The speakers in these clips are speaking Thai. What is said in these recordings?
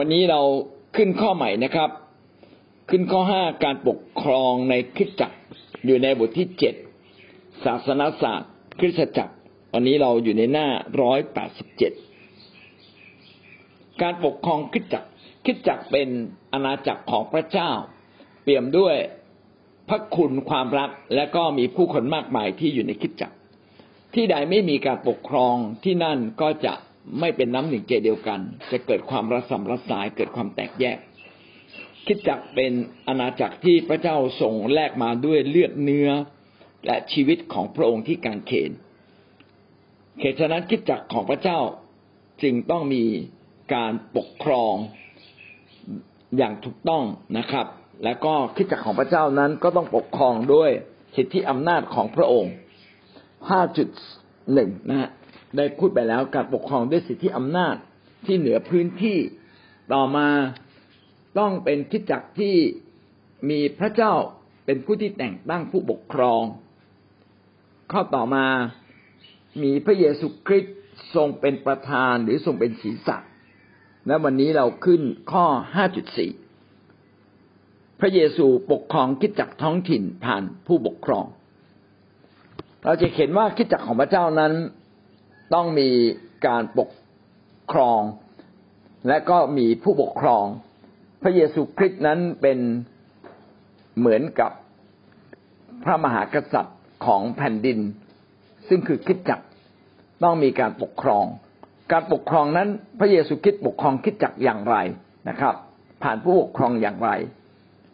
วันนี้เราขึ้นข้อใหม่นะครับ ขึ้นข้อห้าการปกครองในคริสตจักรอยู่ในบทที่เจ็ดศาสนศาสตร์ คริสตจักรวันนี้เราอยู่ในหน้าร้อยแปดสิบเจ็ดการปกครองคริสตจักรคริสตจักรเป็นอาณาจักรของพระเจ้า เปี่ยมด้วยพระคุณความรักและก็มีผู้คนมากมายที่อยู่ในคริสตจักร ที่ใดไม่มีการปกครองที่นั่นก็จะ ไม่เป็นน้ำหนึ่งใจเดียวกัน จะเกิดความระสำระสายเกิดความแตกแยก คิดจักเป็นอาณาจักรที่พระเจ้าส่งแลกมาด้วยเลือดเนื้อ และชีวิตของพระองค์ที่การเขนเหตุฉะนั้นคิดจักของพระเจ้าจึงต้องมีการปกครองอย่างถูกต้องนะครับ และก็คิดจักของพระเจ้านั้นก็ต้องปกครองด้วยสิทธิอำนาจของพระองค์ 5.1 นะฮะ ได้พูดไปแล้วการปกครองด้วยสิทธิอำนาจที่เหนือพื้นที่ต่อมาต้องเป็นคิดจักรที่มีพระเจ้าเป็นผู้ที่แต่งตั้งผู้ปกครอง ข้อต่อมามีพระเยซูคริสต์ทรงเป็นประธานหรือทรงเป็นศีรษะและวันนี้เราขึ้นข้อ 5.4 พระเยซูปกครองคิดจักรท้องถิ่นผ่านผู้ปกครอง เราจะเห็นว่าคิดจักรของพระเจ้านั้น ต้องมีการปกครอง และก็มีผู้ปกครอง พระเยซูคริสต์นั้นเป็นเหมือนกับพระมหากษัตริย์ของแผ่นดิน ซึ่งคือคิดจักรต้องมีการปกครอง การปกครองนั้นพระเยซูคริสต์ปกครองคิดจักรอย่างไรนะครับ ผ่านผู้ปกครองอย่างไร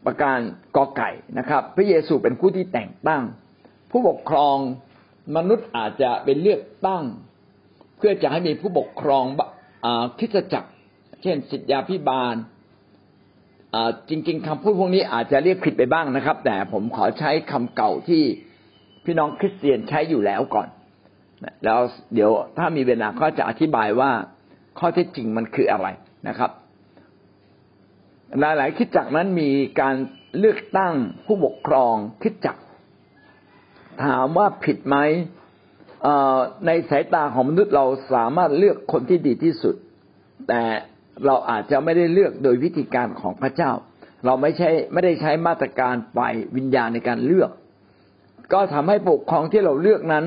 ประการกอไก่นะครับ พระเยซูเป็นผู้ที่แต่งตั้ง ผู้ปกครองมนุษย์อาจจะเป็นเลือกตั้ง พื่อจะให้มีผู้ปกครองคิดจักร เช่นสิทธยาพิบาลจริง ๆคำพูดพวกนี้อาจจะเรียกผิดไปบ้างนะครับ แต่ผมขอใช้คำเก่าที่พี่น้องคริสเตียนใช้อยู่แล้วก่อน แล้วเดี๋ยวถ้ามีเวลาก็จะอธิบายว่าข้อเท็จจริงมันคืออะไรนะครับ หลายๆคิดจักรนั้นมีการเลือกตั้งผู้ปกครองคิดจักรถามว่าผิดไหม ในสายตาของมนุษย์เราสามารถเลือกคนที่ดีที่สุด แต่เราอาจจะไม่ได้เลือกโดยวิธีการของพระเจ้า เราไม่ใช่ไม่ได้ใช้มาตรการฝ่ายวิญญาณในการเลือก ก็ทำให้ปกครองที่เราเลือกนั้น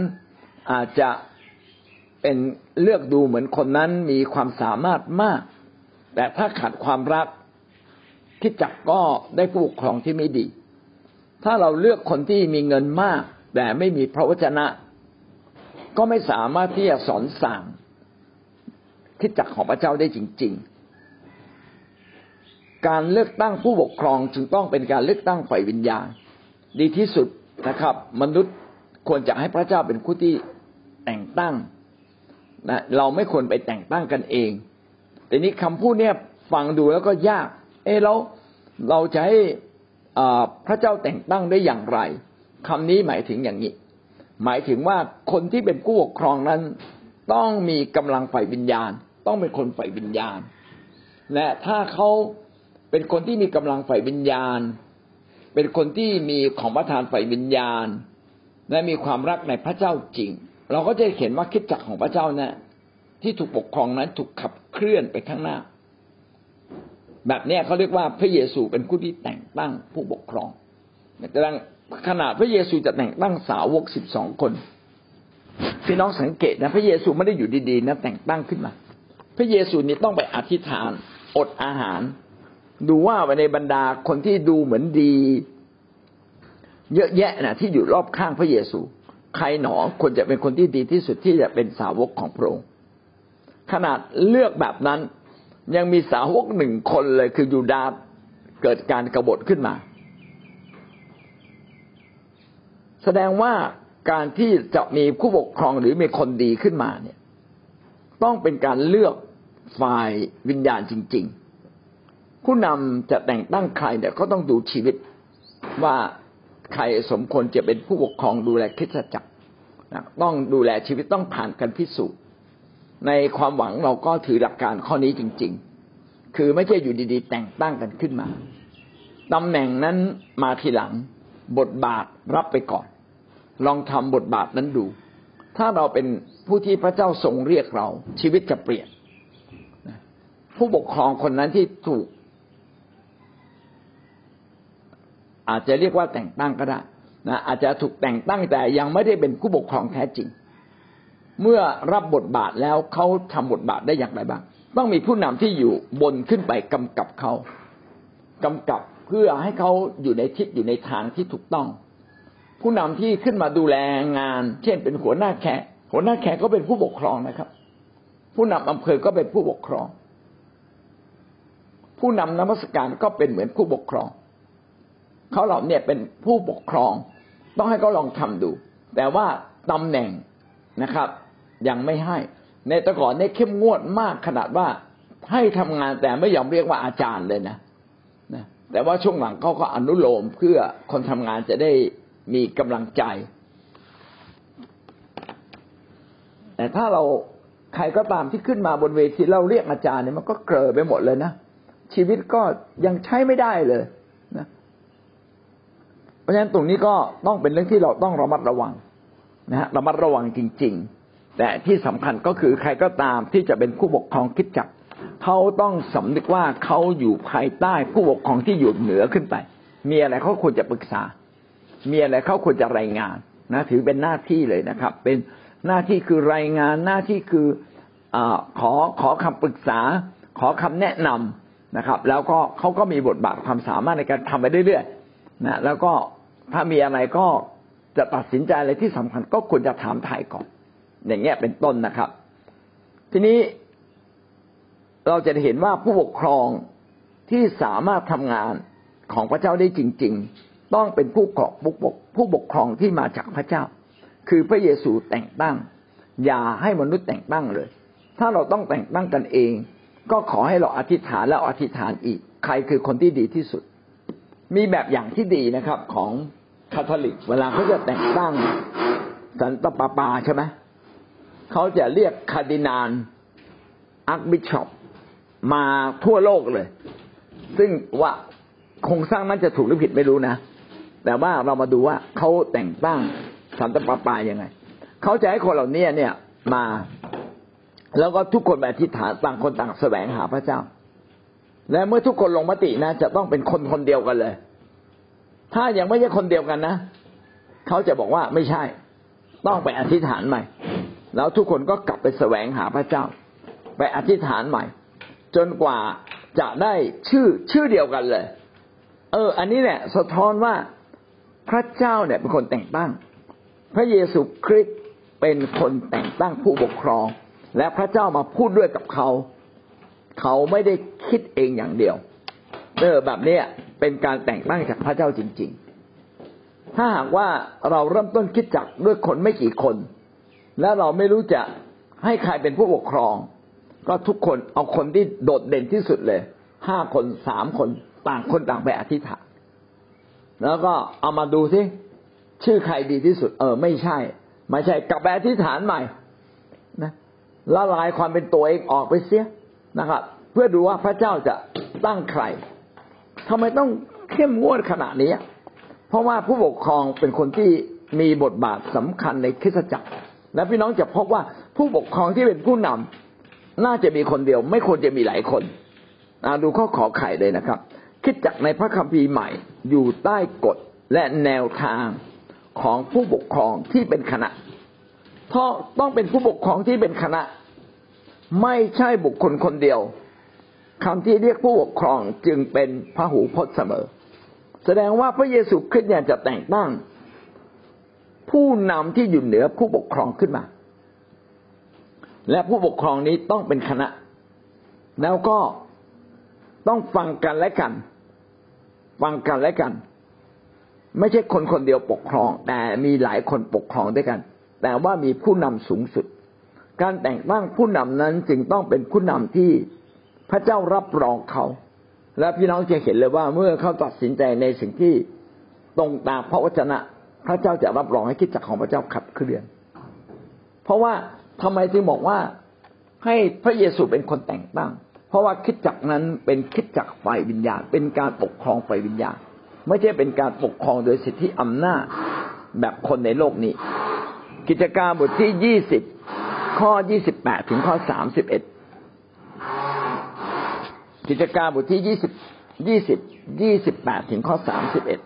อาจจะเป็นเลือกดูเหมือนคนนั้นมีความสามารถมาก แต่ถ้าขาดความรักคิดจักก็ได้ผู้ปกครองที่ไม่ดี ถ้าเราเลือกคนที่มีเงินมาก แต่ไม่มีพระวจนะ ก็ไม่สามารถที่จะสอนสั่งที่จักของพระเจ้าได้จริง ๆ การเลือกตั้งผู้ปกครองจึงต้องเป็นการเลือกตั้งฝ่ายวิญญาณ ดีที่สุดนะครับ มนุษย์ควรจะให้พระเจ้าเป็นผู้ที่แต่งตั้งนะเราไม่ควรไปแต่งตั้งกันเองแต่นี้คำพูดเนี่ยฟังดูแล้วก็ยาก เออเราเราจะให้พระเจ้าแต่งตั้งได้อย่างไรคำนี้หมายถึงอย่างนี้ หมายถึงว่าคนที่เป็นผู้ปกครองนั้น ต้องมีกำลังฝ่ายวิญญาณ ต้องเป็นคนฝ่ายวิญญาณ และถ้าเขาเป็นคนที่มีกำลังฝ่ายวิญญาณ เป็นคนที่มีของประทานฝ่ายวิญญาณ และมีความรักในพระเจ้าจริง เราก็จะเห็นว่าคิดจักของพระเจ้านะที่ถูกปกครองนั้นถูกขับเคลื่อนไปข้างหน้า แบบนี้เขาเรียกว่าพระเยซูเป็นผู้ที่แต่งตั้งผู้ปกครองดัง ขนาดพระเยซูจะแต่งตั้งสาวกสิบสองคนพี่น้องสังเกตนะ พระเยซูไม่ได้อยู่ดีๆนะแต่งตั้งขึ้นมา พระเยซูนี่ต้องไปอธิษฐานอดอาหาร ดูว่าในบรรดาคนที่ดูเหมือนดี เยอะแยะนะที่อยู่รอบข้างพระเยซู ใครหนอคนจะเป็นคนที่ดีที่สุดที่จะเป็นสาวกของพระองค์ขนาดเลือกแบบนั้นยังมีสาวกหนึ่งคนเลยคือยูดาห์เกิดการกรบฏขึ้นมา แสดงว่าการที่จะมีผู้ปกครองหรือมีคนดีขึ้นมาเนี่ย ต้องเป็นการเลือกฝ่ายวิญญาณจริง ๆ ผู้นำจะแต่งตั้งใครเนี่ยก็ต้องดูชีวิตว่าใครสมควรจะเป็นผู้ปกครองดูแลคริสตจักรต้องดูแลชีวิตต้องผ่านการพิสูจน์ในความหวังเราก็ถือหลักการข้อนี้จริง ๆ คือไม่ใช่อยู่ดีๆ แต่งตั้งกันขึ้นมาตำแหน่งนั้นมาทีหลัง บทบาทรับไปก่อน ลองทำบทบาทนั้นดู ถ้าเราเป็นผู้ที่พระเจ้าทรงเรียกเราชีวิตจะเปลี่ยนผู้ปกครองคนนั้นที่ถูก อาจจะเรียกว่าแต่งตั้งก็ได้นะอาจจะถูกแต่งตั้งแต่ยังไม่ได้เป็นผู้ปกครองแท้จริง เมื่อรับบทบาทแล้วเขาทำบทบาทได้อย่างไรบ้าง ต้องมีผู้นำที่อยู่บนขึ้นไปกำกับเขากำกับเพื่อให้เขาอยู่ในทิศอยู่ในทางที่ถูกต้อง ผู้นำที่ขึ้นมาดูแลงาน เช่นเป็นหัวหน้าแขกหัวหน้าแขกก็เป็นผู้ปกครองนะครับ ผู้นำอำเภอก็เป็นผู้ปกครอง ผู้นำนมัสการก็เป็นเหมือนผู้ปกครอง เขาเหล่าเนี่ยเป็นผู้ปกครอง ต้องให้เขาลองทำดู แต่ว่าตำแหน่งนะครับ ยังไม่ให้ ในแต่ก่อนเนี่ยเข้มงวดมากขนาดว่าให้ทำงานแต่ไม่ยอมเรียกว่าอาจารย์เลยนะนะแต่ว่าช่วงหลังเขาก็อนุโลมเพื่อคนทำงานจะได้ มีกำลังใจ แต่ถ้าเราใครก็ตามที่ขึ้นมาบนเวทีเราเรียกอาจารย์เนี่ยมันก็เกลอไปหมดเลยนะชีวิตก็ยังใช้ไม่ได้เลยนะเพราะฉะนั้นตรงนี้ก็ต้องเป็นเรื่องที่เราต้องระมัดระวังนะฮะระมัดระวังจริง ๆ แต่ที่สำคัญก็คือใครก็ตามที่จะเป็นผู้ปกครองคิดจักเขาต้องสำนึกว่าเขาอยู่ภายใต้ผู้ปกครองที่อยู่เหนือขึ้นไป มีอะไรเขาควรจะปรึกษา มีอะไรเขาควรจะรายงานนะถือเป็นหน้าที่เลยนะครับ เป็นหน้าที่คือรายงานหน้าที่คืออขอขอคำปรึกษา ขอคำแนะนำนะครับ แล้วก็เขาก็มีบทบาทความสามารถในการทำไปเรื่อยๆนะแล้วก็ถ้ามีอะไรก็จะตัดสินใจอะไรที่สำคัญก็ควรจะถามถ่ายก่อน อย่างเงี้ยเป็นต้นนะครับ ทีนี้เราจะเห็นว่าผู้ปกครองที่สามารถทำงานของพระเจ้าได้จริง ๆ ต้องเป็นผู้กอบผู้ปกครองที่มาจากพระเจ้า คือพระเยซูแต่งตั้ง อย่าให้มนุษย์แต่งตั้งเลย ถ้าเราต้องแต่งตั้งกันเอง ก็ขอให้เราอธิษฐานแล้วอธิษฐานอีก ใครคือคนที่ดีที่สุด มีแบบอย่างที่ดีนะครับของคาทอลิก เวลาเขาจะแต่งตั้งสันตปาปาใช่ไหมเขาจะเรียกคาร์ดินัล archbishop มาทั่วโลกเลย ซึ่งว่าโครงสร้างนั้นจะถูกหรือผิดไม่รู้นะ แต่ว่าเรามาดูว่าเขาแต่งตั้งสันตปาปายังไงเขาจะให้คนเหล่านี้เนี่ยมา แล้วก็ทุกคนแบบทิฏฐานต่างคนต่างแสวงหาพระเจ้า และเมื่อทุกคนลงมตินะ จะต้องเป็นคนคนเดียวกันเลย ถ้ายังไม่ใช่คนเดียวกันนะเขาจะบอกว่าไม่ใช่ ต้องไปอธิษฐานใหม่ แล้วทุกคนก็กลับไปแสวงหาพระเจ้า ไปอธิษฐานใหม่ จนกว่าจะได้ชื่อชื่อเดียวกันเลย เออ อันนี้เนี่ยสะท้อนว่า พระเจ้าเนี่ยเป็นคนแต่งตั้ง พระเยซูคริสต์เป็นคนแต่งตั้งผู้ปกครอง และพระเจ้ามาพูดด้วยกับเขา เขาไม่ได้คิดเองอย่างเดียวเออแบบนี้เป็นการแต่งตั้งจากพระเจ้าจริง ๆ ถ้าหากว่าเราเริ่มต้นคิดจักด้วยคนไม่กี่คน และเราไม่รู้จะให้ใครเป็นผู้ปกครอง ก็ทุกคนเอาคนที่โดดเด่นที่สุดเลยห้าคนสามคนต่างคนต่างไปอธิษฐาน แล้วก็เอามาดูสิชื่อใครดีที่สุด เออ ไม่ใช่ ไม่ใช่กลับไปอธิษฐานใหม่นะละลายความเป็นตัวเองออกไปเสียนะครับ เพื่อดูว่าพระเจ้าจะตั้งใครทำไมต้องเข้มงวดขนาดนี้ เพราะว่าผู้ปกครองเป็นคนที่มีบทบาทสำคัญในคริสตจักร และพี่น้องจะพบว่าผู้ปกครองที่เป็นผู้นำน่าจะมีคนเดียว ไม่ควรจะมีหลายคนดูข้อขอไข่เลยนะครับ คิดจักในพระคัมภีร์ใหม่อยู่ใต้กฎและแนวทางของผู้ปกครองที่เป็นคณะเพราะต้องเป็นผู้ปกครองที่เป็นคณะ ไม่ใช่บุคคลคนเดียวคำที่เรียกผู้ปกครองจึงเป็นพระหูพจน์เสมอ แสดงว่าพระเยซูคริสต์เนี่ยจะแต่งตั้ง ผู้นำที่อยู่เหนือผู้ปกครองขึ้นมา และผู้ปกครองนี้ต้องเป็นคณะ แล้วก็ต้องฟังกันและกัน ฟังกันและกัน ไม่ใช่คนคนเดียวปกครอง แต่มีหลายคนปกครองด้วยกัน แต่ว่ามีผู้นำสูงสุด การแต่งตั้งผู้นำนั้นจึงต้องเป็นผู้นำที่พระเจ้ารับรองเขา และพี่น้องจะเห็นเลยว่าเมื่อเขาตัดสินใจในสิ่งที่ตรงตามพระวจนะ พระเจ้าจะรับรองให้คิดจักของพระเจ้าขับเคลื่อน เพราะว่าทำไมจึงบอกว่าให้พระเยซูเป็นคนแต่งตั้ง เพราะว่าคิดจักนั้นเป็นคิดจักฝ่ายวิญญาณ เป็นการปกครองฝ่ายวิญญาณ ไม่ใช่เป็นการปกครองโดยสิทธิอำนาจแบบคนในโลกนี้ กิจการบทที่ยี่สิบข้อยี่สิบแปดถึงข้อสามสิบเอ็ดกิจการบทที่ยี่สิบยี่สิบยี่สิบแปดถึงข้อสามสิบเอ็ด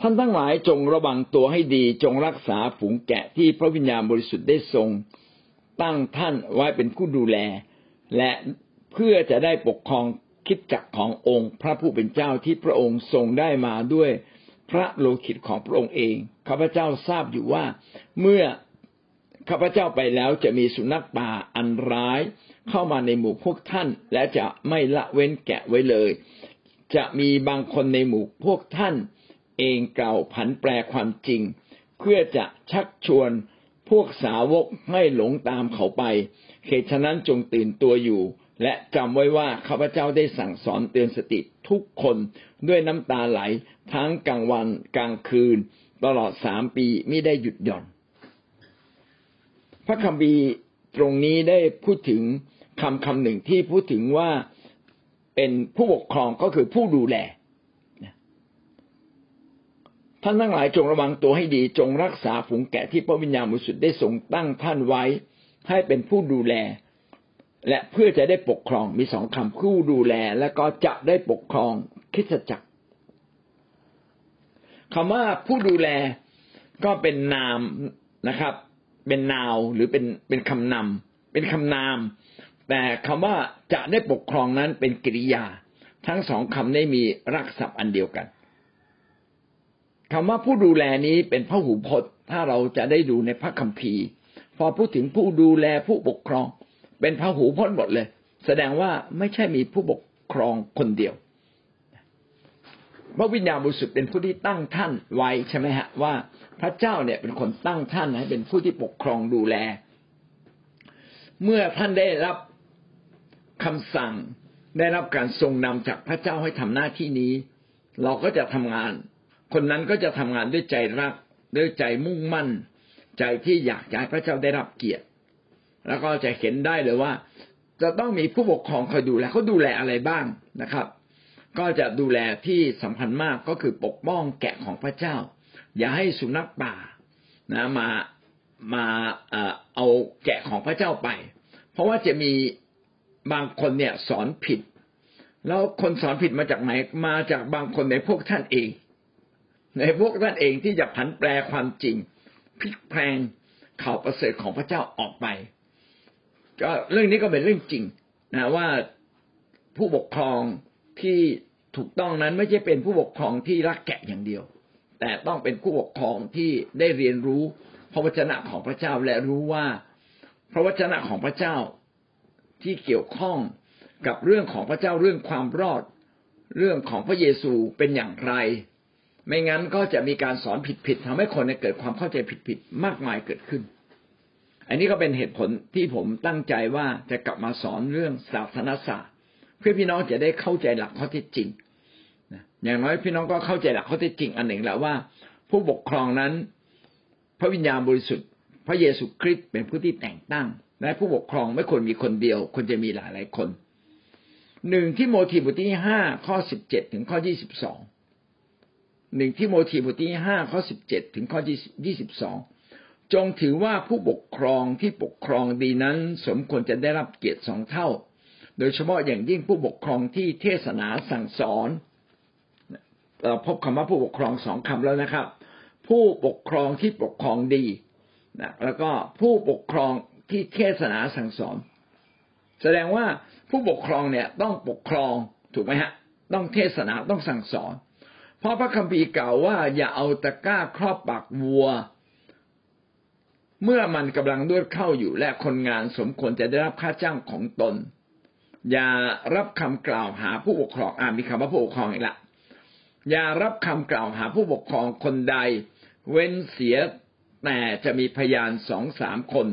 ท่านทั้งหลายจงระวังตัวให้ดีจงรักษาฝูงแกะที่พระวิญญาณบริสุทธิ์ได้ทรง ตั้งท่านไว้เป็นผู้ดูแล และเพื่อจะได้ปกครองคิดจักขององค์พระผู้เป็นเจ้าที่พระองค์ทรงได้มาด้วยพระโลหิตของพระองค์เองข้าพเจ้าทราบอยู่ว่า เมื่อข้าพเจ้าไปแล้วจะมีสุนัขป่าอันร้าย เข้ามาในหมู่พวกท่าน และจะไม่ละเว้นแกะไว้เลย จะมีบางคนในหมู่พวกท่าน เองเก่าผันแปรความจริง เพื่อจะชักชวนพวกสาวกให้หลงตามเขาไป เหตุฉะนั้นจงตื่นตัวอยู่ และจำไว้ว่าข้าพเจ้าได้สั่งสอนเตือนสติทุกคนด้วยน้ำตาไหล ทั้งกลางวันกลางคืน ตลอดสามปีไม่ได้หยุดหย่อน พระคัมภีร์ตรงนี้ได้พูดถึงคำคำหนึ่งที่พูดถึงว่าเป็นผู้ปกครองก็คือผู้ดูแลท่านทั้งหลายจงระวังตัวให้ดีจงรักษาฝูงแกะที่พระวิญญาณบริสุทธิ์ได้ทรงตั้งท่านไว้ ให้เป็นผู้ดูแล และเพื่อจะได้ปกครองมีสองคำผู้ดูแล และก็จะได้ปกครองคิดจักรคำว่าผู้ดูแลก็เป็นนามนะครับ เป็นนาวหรือเป็นเป็นคำนำเป็นคำนาม แต่คำว่าจะได้ปกครองนั้นเป็นกริยา ทั้งสองคำได้มีรักษณ์อันเดียวกันคำว่าผู้ดูแลนี้เป็นพระหูพจน์ ถ้าเราจะได้ดูในพระคัมภีร์ พอพูดถึงผู้ดูแลผู้ปกครอง เป็นพระหูพจน์หมดเลย แสดงว่าไม่ใช่มีผู้ปกครองคนเดียว พระวิญญาณบริสุทธิ์เป็นผู้ที่ตั้งท่านไว้ใช่ไหมฮะว่าพระเจ้าเนี่ยเป็นคนตั้งท่านให้เป็นผู้ที่ปกครองดูแล เมื่อท่านได้รับคำสั่งได้รับการทรงนำจากพระเจ้าให้ทำหน้าที่นี้ เราก็จะทำงาน คนนั้นก็จะทำงานด้วยใจรักด้วยใจมุ่งมั่น ใจที่อยากให้พระเจ้าได้รับเกียรติ แล้วก็จะเห็นได้เลยว่า จะต้องมีผู้ปกครองคอยดูแลเขาดูแลอะไรบ้างนะครับ ก็จะดูแลที่สำคัญมากก็คือปกป้องแกะของพระเจ้า อย่าให้สุนัขป่านะมามาเอาแกะของพระเจ้าไป เพราะว่าจะมีบางคนเนี่ยสอนผิด แล้วคนสอนผิดมาจากไหนมาจากบางคนในพวกท่านเอง ในพวกท่านเองที่จะผันแปรความจริง พลิกแพลงข่าวประเสริฐของพระเจ้าออกไป ก็เรื่องนี้ก็เป็นเรื่องจริงนะว่าผู้ปกครองที่ถูกต้องนั้นไม่ใช่เป็นผู้ปกครองที่รักแกะอย่างเดียว แต่ต้องเป็นผู้ปกครองที่ได้เรียนรู้พระวจนะของพระเจ้าและรู้ว่า พระวจนะของพระเจ้าที่เกี่ยวข้องกับเรื่องของพระเจ้าเรื่องความรอด เรื่องของพระเยซูเป็นอย่างไร ไม่งั้นก็จะมีการสอนผิดๆทำให้คนเกิดความเข้าใจผิดๆมากมายเกิดขึ้น อันนี้ก็เป็นเหตุผลที่ผมตั้งใจว่าจะกลับมาสอนเรื่องศาสนศาสตร์ เพื่อพี่น้องจะได้เข้าใจหลักข้อเท็จจริงอย่างน้อยพี่น้องก็เข้าใจหลักข้อเท็จจริงอันหนึ่งแล้วว่า ผู้ปกครองนั้น พระวิญญาณบริสุทธิ์ พระเยซูคริสต์เป็นผู้ที่แต่งตั้ง และผู้ปกครองไม่ควรมีคนเดียวควรจะมีหลายหลายคนหนึ่งที่โมทีบทที่ห้าข้อสิบเจ็ดถึงข้อยี่สิบสอง หนึ่งที่โมทีบทที่ห้าข้อสิบเจ็ดถึงข้อยี่สิบสองจงถือว่าผู้ปกครองที่ปกครองดีนั้น สมควรจะได้รับเกียรติสองเท่า โดยเฉพาะอย่างยิ่งผู้ปกครองที่เทศนาสั่งสอนเราพบคำว่าผู้ปกครองสองคำแล้วนะครับ ผู้ปกครองที่ปกครองดีนะแล้วก็ผู้ปกครองที่เทศนาสั่งสอน แสดงว่าผู้ปกครองเนี่ยต้องปกครองถูกไหมฮะ ต้องเทศนาต้องสั่งสอน เพราะพระคัมภีร์กล่าวว่าอย่าเอาตะกร้าครอบปากวัว เมื่อมันกำลังด้วยเข้าอยู่และคนงานสมควรจะได้รับค่าจ้างของตน อย่ารับคำกล่าวหาผู้ปกครองอ่ามีคำว่าผู้ปกครองอีกละอย่ารับคำกล่าวหาผู้ปกครองคนใด เว้นเสียแต่จะมีพยานสองสามคน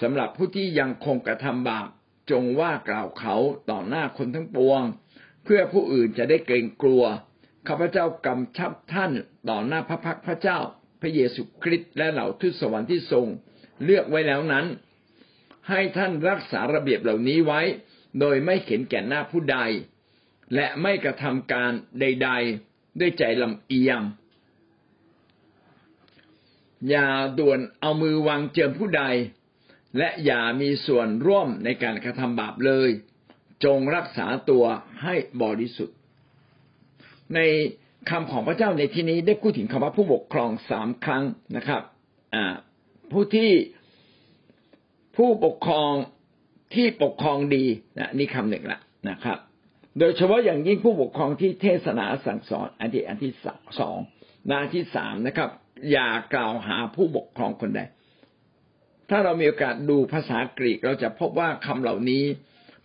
สำหรับผู้ที่ยังคงกระทำบาปจงว่ากล่าวเขาต่อหน้าคนทั้งปวง เพื่อผู้อื่นจะได้เกรงกลัว ข้าพเจ้ากำชับท่านต่อหน้าพระพักพระเจ้า พระเยซูคริสต์และเหล่าทูตสวรรค์ที่ทรงเลือกไว้แล้วนั้น ให้ท่านรักษาระเบียบเหล่านี้ไว้ โดยไม่เข็นแก่หน้าผู้ใด และไม่กระทำการใด ๆ ด้วยใจลำเอียง อย่าด่วนเอามือวางเจิมผู้ใด และอย่ามีส่วนร่วมในการกระทำบาปเลย จงรักษาตัวให้บริสุทธิ์ ในคำของพระเจ้าในที่นี้ได้พูดถึงคำว่าผู้ปกครองสามครั้งนะครับอ่าผู้ที่ผู้ปกครองที่ปกครองดีนะนี่คำหนึ่งละนะครับ โดยเฉพาะอย่างยิ่งผู้ปกครองที่เทศนาสั่งสอนอันที่อันที่สองนาที่สามนะครับ อย่ากล่าวหาผู้ปกครองคนใด ถ้าเรามีโอกาสดูภาษากรีก เราจะพบว่าคำเหล่านี้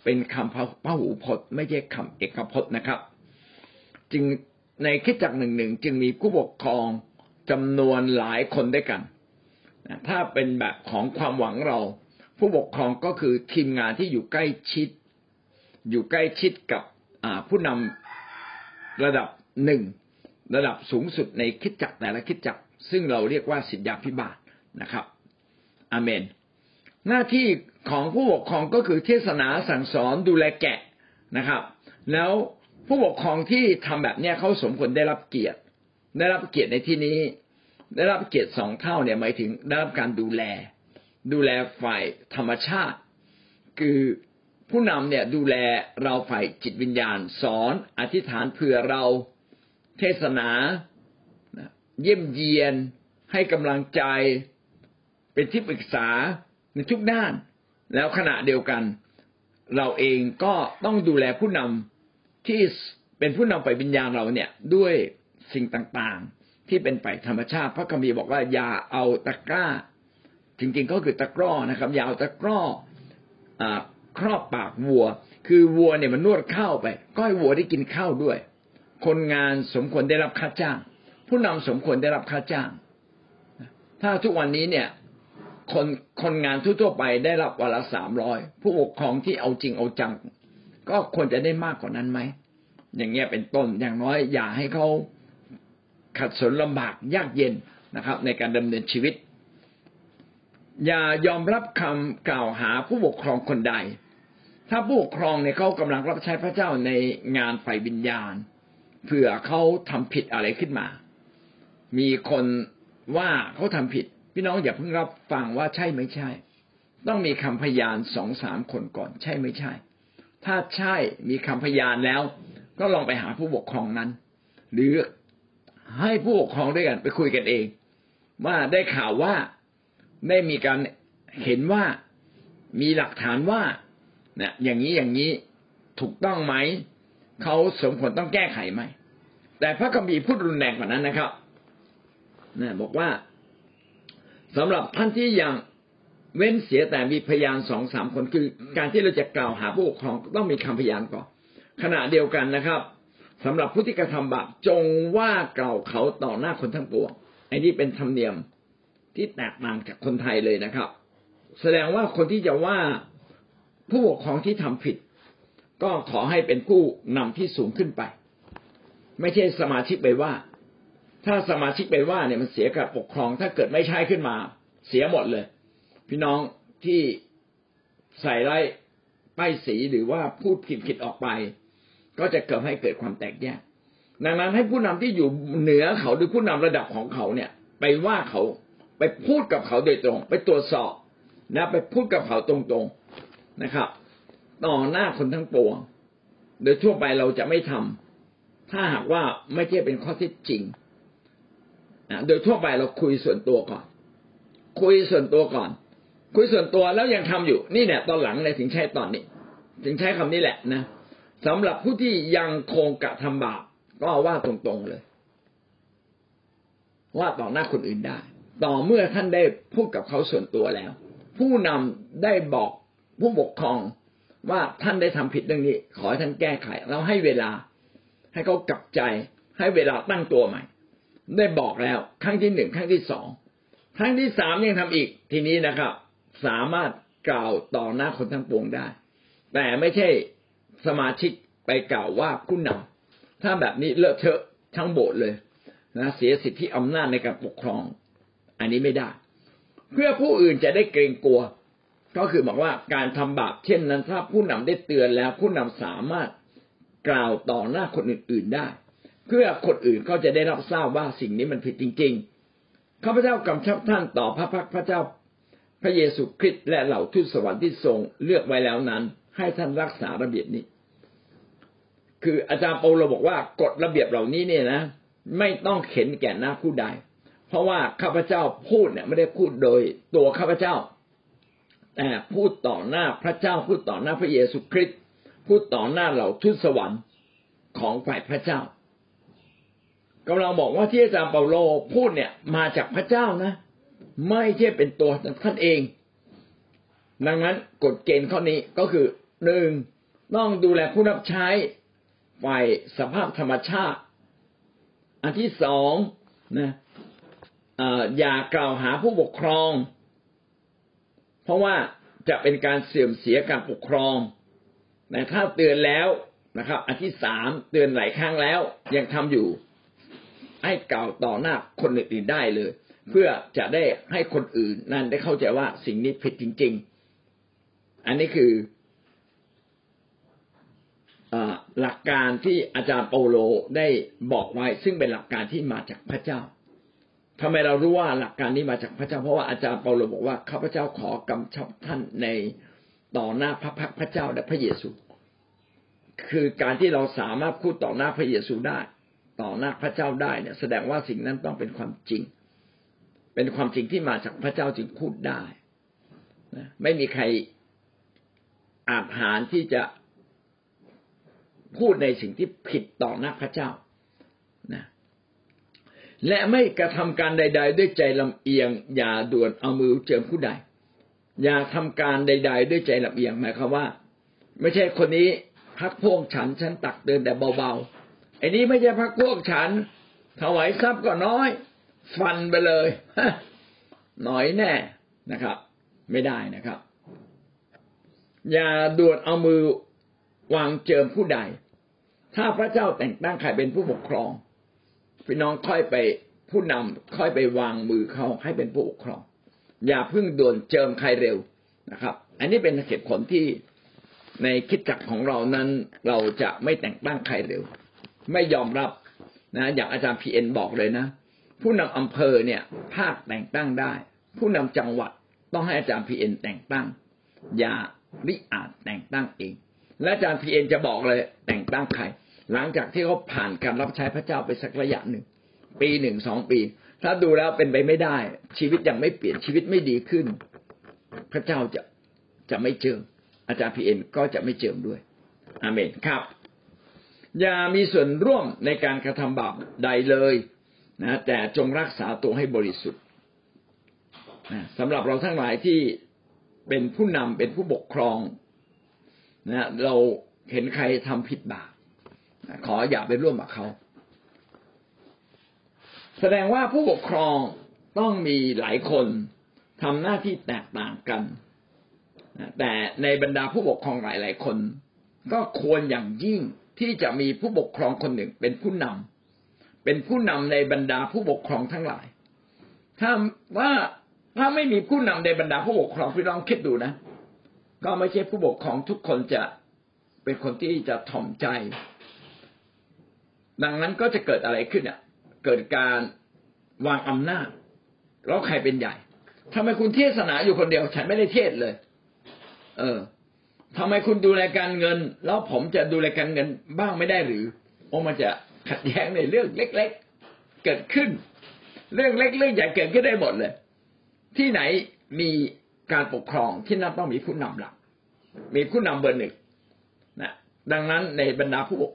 เป็นคำพหูพจน์ ไม่ใช่คำเอกพจน์นะครับ จึงในคิดจักหนึ่งหนึ่งจึงมีผู้ปกครองจำนวนหลายคนด้วยกันถ้าเป็นแบบของความหวังเรา ผู้ปกครองก็คือทีมงานที่อยู่ใกล้ชิด อยู่ใกล้ชิดกับผู้นำระดับหนึ่งระดับสูงสุดในคิดจักแต่ละคิดจักซึ่งเราเรียกว่าสิทธยาพิบาลนะครับอเมน หน้าที่ของผู้ปกครองก็คือเทศนาสั่งสอนดูแลแกะนะครับ แล้ว ผู้ปกครองที่ทำแบบนี้เขาสมควรได้รับเกียรติ ได้รับเกียรติในที่นี้ ได้รับเกียรติสองเท่าเนี่ยหมายถึงได้รับการดูแล ดูแลฝ่ายธรรมชาติ คือผู้นำเนี่ยดูแลเราฝ่ายจิตวิญญาณ สอนอธิษฐานเผื่อเราเทศนาเยี่ยมเยียน ให้กำลังใจ เป็นที่ปรึกษาในทุกด้าน แล้วขณะเดียวกัน เราเองก็ต้องดูแลผู้นำ ที่เป็นผู้นำไปวิญญาณเราเนี่ยด้วยสิ่งต่างๆ ที่เป็นไปธรรมชาติพระคัมภีร์บอกว่าอย่าเอาตะกร้า จริงๆก็คือตะกร้อนะครับ อย่าเอาตะกร้อครอบปากวัว คือวัวเนี่ยมันนวดข้าวไป ก็ให้วัวได้กินข้าวด้วย คนงานสมควรได้รับค่าจ้าง ผู้นำสมควรได้รับค่าจ้าง ถ้าทุกวันนี้เนี่ยคนคนงานทั่วๆไปได้รับวันละสามร้อยผู้ปกครองที่เอาจริงเอาจัง ก็ควรจะได้มากกว่านั้นไหมอย่างเงี้ยเป็นต้นอย่างน้อยอย่าให้เขาขัดสนลำบากยากเย็นนะครับ ในการดำเนินชีวิต อย่ายอมรับคำกล่าวหาผู้ปกครองคนใด ถ้าผู้ปกครองเนี่ยเขากำลังรับใช้พระเจ้าในงานฝ่ายวิญญาณเผื่อเขาทำผิดอะไรขึ้นมา มีคนว่าเขาทำผิด พี่น้องอย่าเพิ่งรับฟังว่าใช่ไม่ใช่ ต้องมีคำพยานสองสามคนก่อนใช่ไม่ใช่ ถ้าใช่มีคำพยานแล้ว ก็ลองไปหาผู้ปกครองนั้น หรือให้ผู้ปกครองด้วยกันไปคุยกันเอง ว่าได้ข่าวว่าได้มีการเห็นว่ามีหลักฐานว่าเนี่ยอย่างนี้อย่างนี้ถูกต้องไหมเขาสมควรต้องแก้ไขไหมแต่พระคัมภีร์พูดรุนแรงกว่านั้นนะครับนะบอกว่าสำหรับท่านที่ยัง เว้นเสียแต่มีพยานสองสามคนคือ การที่เราจะกล่าวหาผู้ปกครองต้องมีคำพยานก่อนขณะเดียวกันนะครับสำหรับผู้ที่กระทำบาปจงว่ากล่าวเขาต่อหน้าคนทั้งปวงไอ้นี่เป็นธรรมเนียมที่แตกต่างจากคนไทยเลยนะครับ แสดงว่าคนที่จะว่าผู้ปกครองที่ทำผิด ก็ขอให้เป็นผู้นำที่สูงขึ้นไป ไม่ใช่สมาชิกไปว่า ถ้าสมาชิกไปว่าเนี่ยมันเสียกับปกครองถ้าเกิดไม่ใช่ขึ้นมา เสียหมดเลย พี่น้องที่ใส่ไล่ป้ายสีหรือว่าพูดผิดผิดออกไป ก็จะเกิดให้เกิดความแตกแยกดังนั้นให้ผู้นำที่อยู่เหนือเขาหรือผู้นำระดับของเขาเนี่ย ไปว่าเขาไปพูดกับเขาโดยตรง ไปตรวจสอบนะไปพูดกับเขาตรงๆนะครับ ต่อหน้าคนทั้งปวง โดยทั่วไปเราจะไม่ทำถ้าหากว่าไม่ใช่เป็นข้อเท็จจริงนะโดยทั่วไปเราคุยส่วนตัวก่อน คุยส่วนตัวก่อน คุยส่วนตัวแล้วยังทำอยู่นี่เนี่ยตอนหลังเลยถึงใช้ตอนนี้ ถึงใช้คำนี้แหละนะสำหรับผู้ที่ยังคงกระทำบาปก็ว่าตรงๆเลย ว่าต่อหน้าคนอื่นได้ ต่อเมื่อท่านได้พูดกับเขาส่วนตัวแล้ว ผู้นำได้บอกผู้ปกครองว่าท่านได้ทำผิดเรื่องนี้ ขอให้ท่านแก้ไข เราให้เวลาให้เขากลับใจ ให้เวลาตั้งตัวใหม่ ได้บอกแล้ว ครั้งที่หนึ่งครั้งที่สองครั้งที่สามยังทำอีกทีนี้นะครับ สามารถกล่าวต่อหน้าคนทั้งปวงได้ แต่ไม่ใช่สมาชิกไปกล่าวว่าผู้นำถ้าแบบนี้เลอะเทอะทั้งโบสถ์เลยนะเสียสิทธิอำนาจในการปกครอง อันนี้ไม่ได้ เพื่อผู้อื่นจะได้เกรงกลัว ก็คือบอกว่าการทำบาปเช่นนั้นถ้าผู้นำได้เตือนแล้ว ผู้นำสามารถกล่าวต่อหน้าคนอื่น ๆได้ เพื่อคนอื่นเขาจะได้รับทราบว่าสิ่งนี้มันผิดจริง ๆข้าพเจ้ากำชับท่านต่อพระพักพระเจ้า พระเยซูคริสต์และเหล่าทูตสวรรค์ที่ทรงเลือกไว้แล้วนั้น ให้ท่านรักษาระเบียบนี้ คืออาจารย์เปาโลบอกว่ากฎระเบียบเหล่านี้เนี่ยนะ ไม่ต้องเข็นแก่หน้าผู้ใด เพราะว่าข้าพเจ้าพูดเนี่ยไม่ได้พูดโดยตัวข้าพเจ้า แต่พูดต่อหน้าพระเจ้าพูดต่อหน้าพระเยซูคริสต์พูดต่อหน้าเหล่าทูตสวรรค์ของฝ่ายพระเจ้ากำลังบอกว่าที่อาจารย์เปาโลพูดเนี่ยมาจากพระเจ้านะ ไม่ใช่เป็นตัวท่านเอง ดังนั้นกฎเกณฑ์ข้อนี้ก็คือหนึ่งต้องดูแลผู้รับใช้ฝ่ายสภาพธรรมชาติ อันที่สองนะอย่ากล่าวหาผู้ปกครอง เพราะว่าจะเป็นการเสื่อมเสียการปกครองแต่ถ้าเตือนแล้วนะครับ อันที่สามเตือนหลายครั้งแล้วยังทำอยู่ ให้กล่าวต่อหน้าคนอื่นๆได้เลย เพื่อจะได้ให้คนอื่นนั่นได้เข้าใจว่าสิ่งนี้ผิดจริง ๆ อันนี้คือหลักการที่อาจารย์เปาโลได้บอกไว้ ซึ่งเป็นหลักการที่มาจากพระเจ้าทำไมเรารู้ว่าหลักการนี้มาจากพระเจ้า เพราะว่าอาจารย์เปาโลบอกว่าข้าพเจ้าขอกำชับท่านในต่อหน้าพระพักพระเจ้าและพระเยซู คือการที่เราสามารถพูดต่อหน้าพระเยซูได้ ต่อหน้าพระเจ้าได้เนี่ยแสดงว่าสิ่งนั้นต้องเป็นความจริง เป็นความจริงที่มาจากพระเจ้าจึงพูดได้นะไม่มีใครอาจหารที่จะพูดในสิ่งที่ผิดต่อหน้าพระเจ้านะและไม่กระทำการใด ๆ ด้วยใจลำเอียง อย่าด่วนเอามือเจิมผู้ใด อย่าทำการใด ๆ ด้วยใจลำเอียงหมายความว่า ไม่ใช่คนนี้พักพวงฉันฉันตักเดินแต่เบาๆไอ้นี้ไม่ใช่พักพวกฉันถวายทรัพย์ก็น้อย ฟันไปเลยหน้อยแน่นะครับ ไม่ได้นะครับ อย่าด่วนเอามือวางเจิมผู้ใด ถ้าพระเจ้าแต่งตั้งใครเป็นผู้ปกครอง พี่น้องค่อยไปผู้นำค่อยไปวางมือเขาให้เป็นผู้ปกครอง อย่าเพิ่งด่วนเจิมใครเร็วนะครับ อันนี้เป็นเหตุผลที่ในคริสตจักรของเรานั้น เราจะไม่แต่งตั้งใครเร็ว ไม่ยอมรับนะ อย่างอาจารย์พีเอ็นบอกเลยนะ ผู้นำอำเภอเนี่ยภาคแต่งตั้งได้ ผู้นำจังหวัดต้องให้อาจารย์พีเอ็นแต่งตั้ง อย่าบังอาจแต่งตั้งเอง และอาจารย์พีเอ็นจะบอกเลยแต่งตั้งใคร หลังจากที่เขาผ่านการรับใช้พระเจ้าไปสักระยะหนึ่ง ปีหนึ่งสองปี ถ้าดูแล้วเป็นไปไม่ได้ ชีวิตยังไม่เปลี่ยนชีวิตไม่ดีขึ้น พระเจ้าจะจะไม่เจิมอาจารย์พีเอ็นก็จะไม่เจิมด้วยอาเมนครับ อย่ามีส่วนร่วมในการกระทำบาปใดเลย นะแต่จงรักษาตัวให้บริสุทธิ์นะสำหรับเราทั้งหลายที่เป็นผู้นำเป็นผู้ปกครองนะเราเห็นใครทำผิดบาปขออย่าไปร่วมกับเขา แสดงว่าผู้ปกครองต้องมีหลายคนทำหน้าที่แตกต่างกัน แต่ในบรรดาผู้ปกครองหลาย ๆ คน ก็ควรอย่างยิ่งที่จะมีผู้ปกครองคนหนึ่งเป็นผู้นำ เป็นผู้นำในบรรดาผู้ปกครองทั้งหลาย ถ้าว่าถ้าไม่มีผู้นำในบรรดาผู้ปกครองพี่น้องคิดดูนะ ก็ไม่ใช่ผู้ปกครองทุกคนจะเป็นคนที่จะถ่อมใจ ดังนั้นก็จะเกิดอะไรขึ้นอะ เกิดการวางอำนาจแล้วใครเป็นใหญ่ทำไมคุณเทศนาอยู่คนเดียว ฉันไม่ได้เทศเลย เออทำไมคุณดูแลการเงิน แล้วผมจะดูแลการเงินบ้างไม่ได้หรือ โอ้มันจะ ขัดแย้งในเรื่องเล็ก ๆ เกิดขึ้น เรื่องเล็กเรื่องใหญ่เกิดขึ้นได้หมดเลย ที่ไหนมีการปกครองที่นั่นต้องมีผู้นำหลัก มีผู้นำเบอร์หนึ่งนะดังนั้นในบรรดาผู้ปก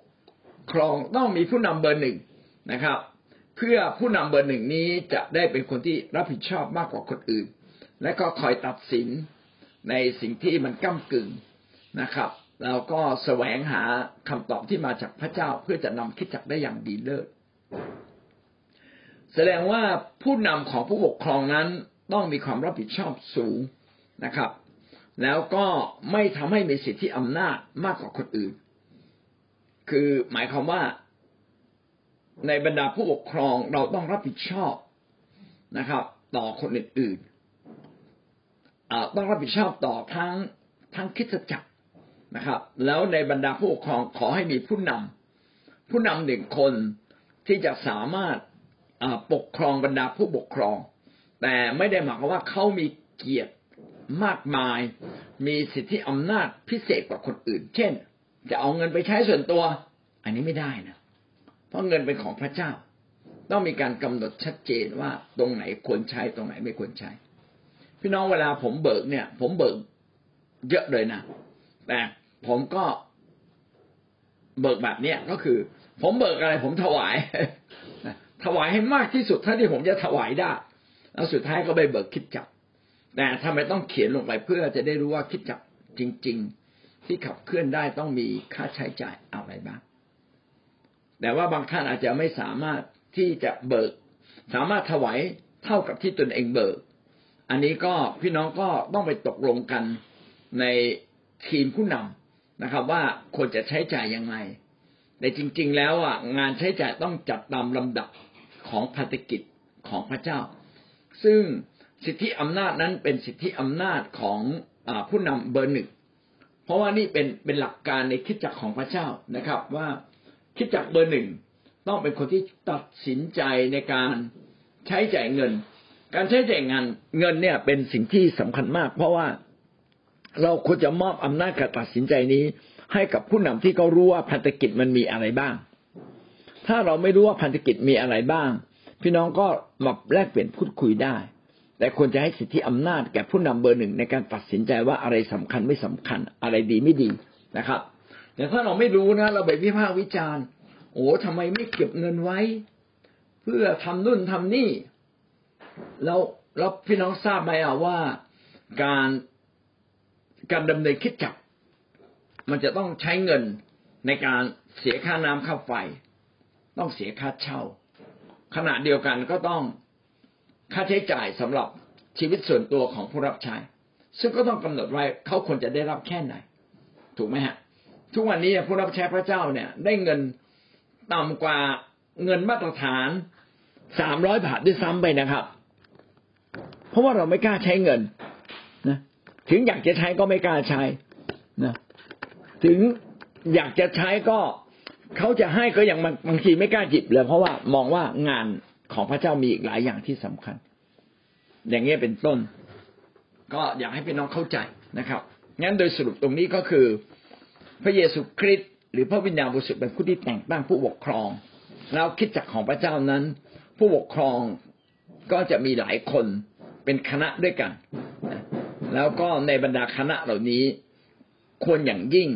ครองต้องมีผู้นำเบอร์หนึ่งนะครับ เพื่อผู้นำเบอร์หนึ่งนี้จะได้เป็นคนที่รับผิดชอบมากกว่าคนอื่น และก็คอยตัดสินในสิ่งที่มันก้ากึ่งนะครับ เราก็แสวงหาคำตอบที่มาจากพระเจ้าเพื่อจะนำคิดจักได้อย่างดีเลิศแสดงว่าผู้นำของผู้ปกครองนั้นต้องมีความรับผิดชอบสูงนะครับ แล้วก็ไม่ทำให้มีสิทธิอำนาจมากกว่าคนอื่น คือหมายความว่าในบรรดาผู้ปกครองเราต้องรับผิดชอบนะครับ ต่อคนอื่นๆต้องรับผิดชอบต่อทั้งทั้งคิดจักร นะครับ แล้วในบรรดาผู้ปกครองขอให้มีผู้นำผู้นำหนึ่งคนที่จะสามารถปกครองบรรดาผู้ปกครอง แต่ไม่ได้หมายความว่าเขามีเกียรติมากมาย มีสิทธิอำนาจพิเศษกว่าคนอื่น เช่น จะเอาเงินไปใช้ส่วนตัว อันนี้ไม่ได้นะเพราะเงินเป็นของพระเจ้า ต้องมีการกำหนดชัดเจนว่าตรงไหนควรใช้ตรงไหนไม่ควรใช้ พี่น้องเวลาผมเบิกเนี่ย ผมเบิกเยอะเลยนะ แต่ผมก็เบิกแบบเนี้ยก็คือ ผมเบิกอะไรผมถวาย ถวายให้มากที่สุดเท่าที่ผมจะถวายได้ แล้วสุดท้ายก็ไปเบิกคิดจับแต่ทำไมต้องเขียนลงไปเพื่อจะได้รู้ว่าคิดจับจริง ๆ ที่ขับเคลื่อนได้ต้องมีค่าใช้จ่ายอะไรบ้างแต่ว่าบางท่านอาจจะไม่สามารถที่จะเบิก สามารถถวายเท่ากับที่ตนเองเบิก อันนี้ก็พี่น้องก็ต้องไปตกลงกันใน ทีมผู้นำนะครับ ว่าควรจะใช้จ่ายยังไงแต่จริง ๆ แล้วอะงานใช้จ่ายต้องจัดตามลำดับของพันธกิจของพระเจ้า ซึ่งสิทธิอำนาจนั้นเป็นสิทธิอำนาจของอผู้นำเบอร์หนึ่งเพราะว่านี่เป็นเป็นหลักการในคิดจักรของพระเจ้านะครับ ว่าคิดจักรเบอร์หนึ่งต้องเป็นคนที่ตัดสินใจในการใช้จ่ายเงิน การใช้จ่ายงานเงินเนี่ยเป็นสิ่งที่สำคัญมาก เพราะว่า เราควรจะมอบอำนาจการตัดสินใจนี้ ให้กับผู้นำที่เขารู้ว่าพันธกิจมันมีอะไรบ้าง ถ้าเราไม่รู้ว่าพันธกิจมีอะไรบ้าง พี่น้องก็มาแลกเปลี่ยนพูดคุยได้ แต่ควรจะให้สิทธิอำนาจแก่ผู้นำเบอร์หนึ่งในการตัดสินใจว่าอะไรสำคัญไม่สำคัญ อะไรดีไม่ดีนะครับแต่ถ้าเราไม่รู้นะเราไปวิพากษ์วิจารณ์ โอ้ทำไมไม่เก็บเงินไว้ เพื่อทำนู่นทำนี่แล้วแล้วพี่น้องทราบไหมอะว่าการ การดำเนินคิดจับ มันจะต้องใช้เงินในการเสียค่าน้ำค่าไฟ ต้องเสียค่าเช่า ขณะเดียวกันก็ต้องค่าใช้จ่ายสำหรับชีวิตส่วนตัวของผู้รับใช้ ซึ่งก็ต้องกำหนดไว้เขาควรจะได้รับแค่ไหน ถูกไหมฮะ ทุกวันนี้ผู้รับใช้พระเจ้าเนี่ย ได้เงินต่ำกว่าเงินมาตรฐานสามร้อยบาทด้วยซ้ำไปนะครับ เพราะว่าเราไม่กล้าใช้เงิน ถึงอยากจะใช้ก็ไม่กล้าใช้นะถึงอยากจะใช้ก็เขาจะให้ก็ยังบางทีไม่กล้าจิบเลย เพราะว่ามองว่างานของพระเจ้ามีอีกหลายอย่างที่สำคัญ อย่างเงี้ยเป็นต้น ก็อยากให้พี่น้องเข้าใจนะครับงั้นโดยสรุปตรงนี้ก็คือ พระเยซูคริสต์หรือพระวิญญาณบริสุทธิ์เป็นผู้ที่แต่งตั้งผู้ปกครอง แล้วคิดจักของพระเจ้านั้น ผู้ปกครองก็จะมีหลายคนเป็นคณะด้วยกัน แล้วก็ในบรรดาคณะเหล่านี้ควรอย่างยิ่ง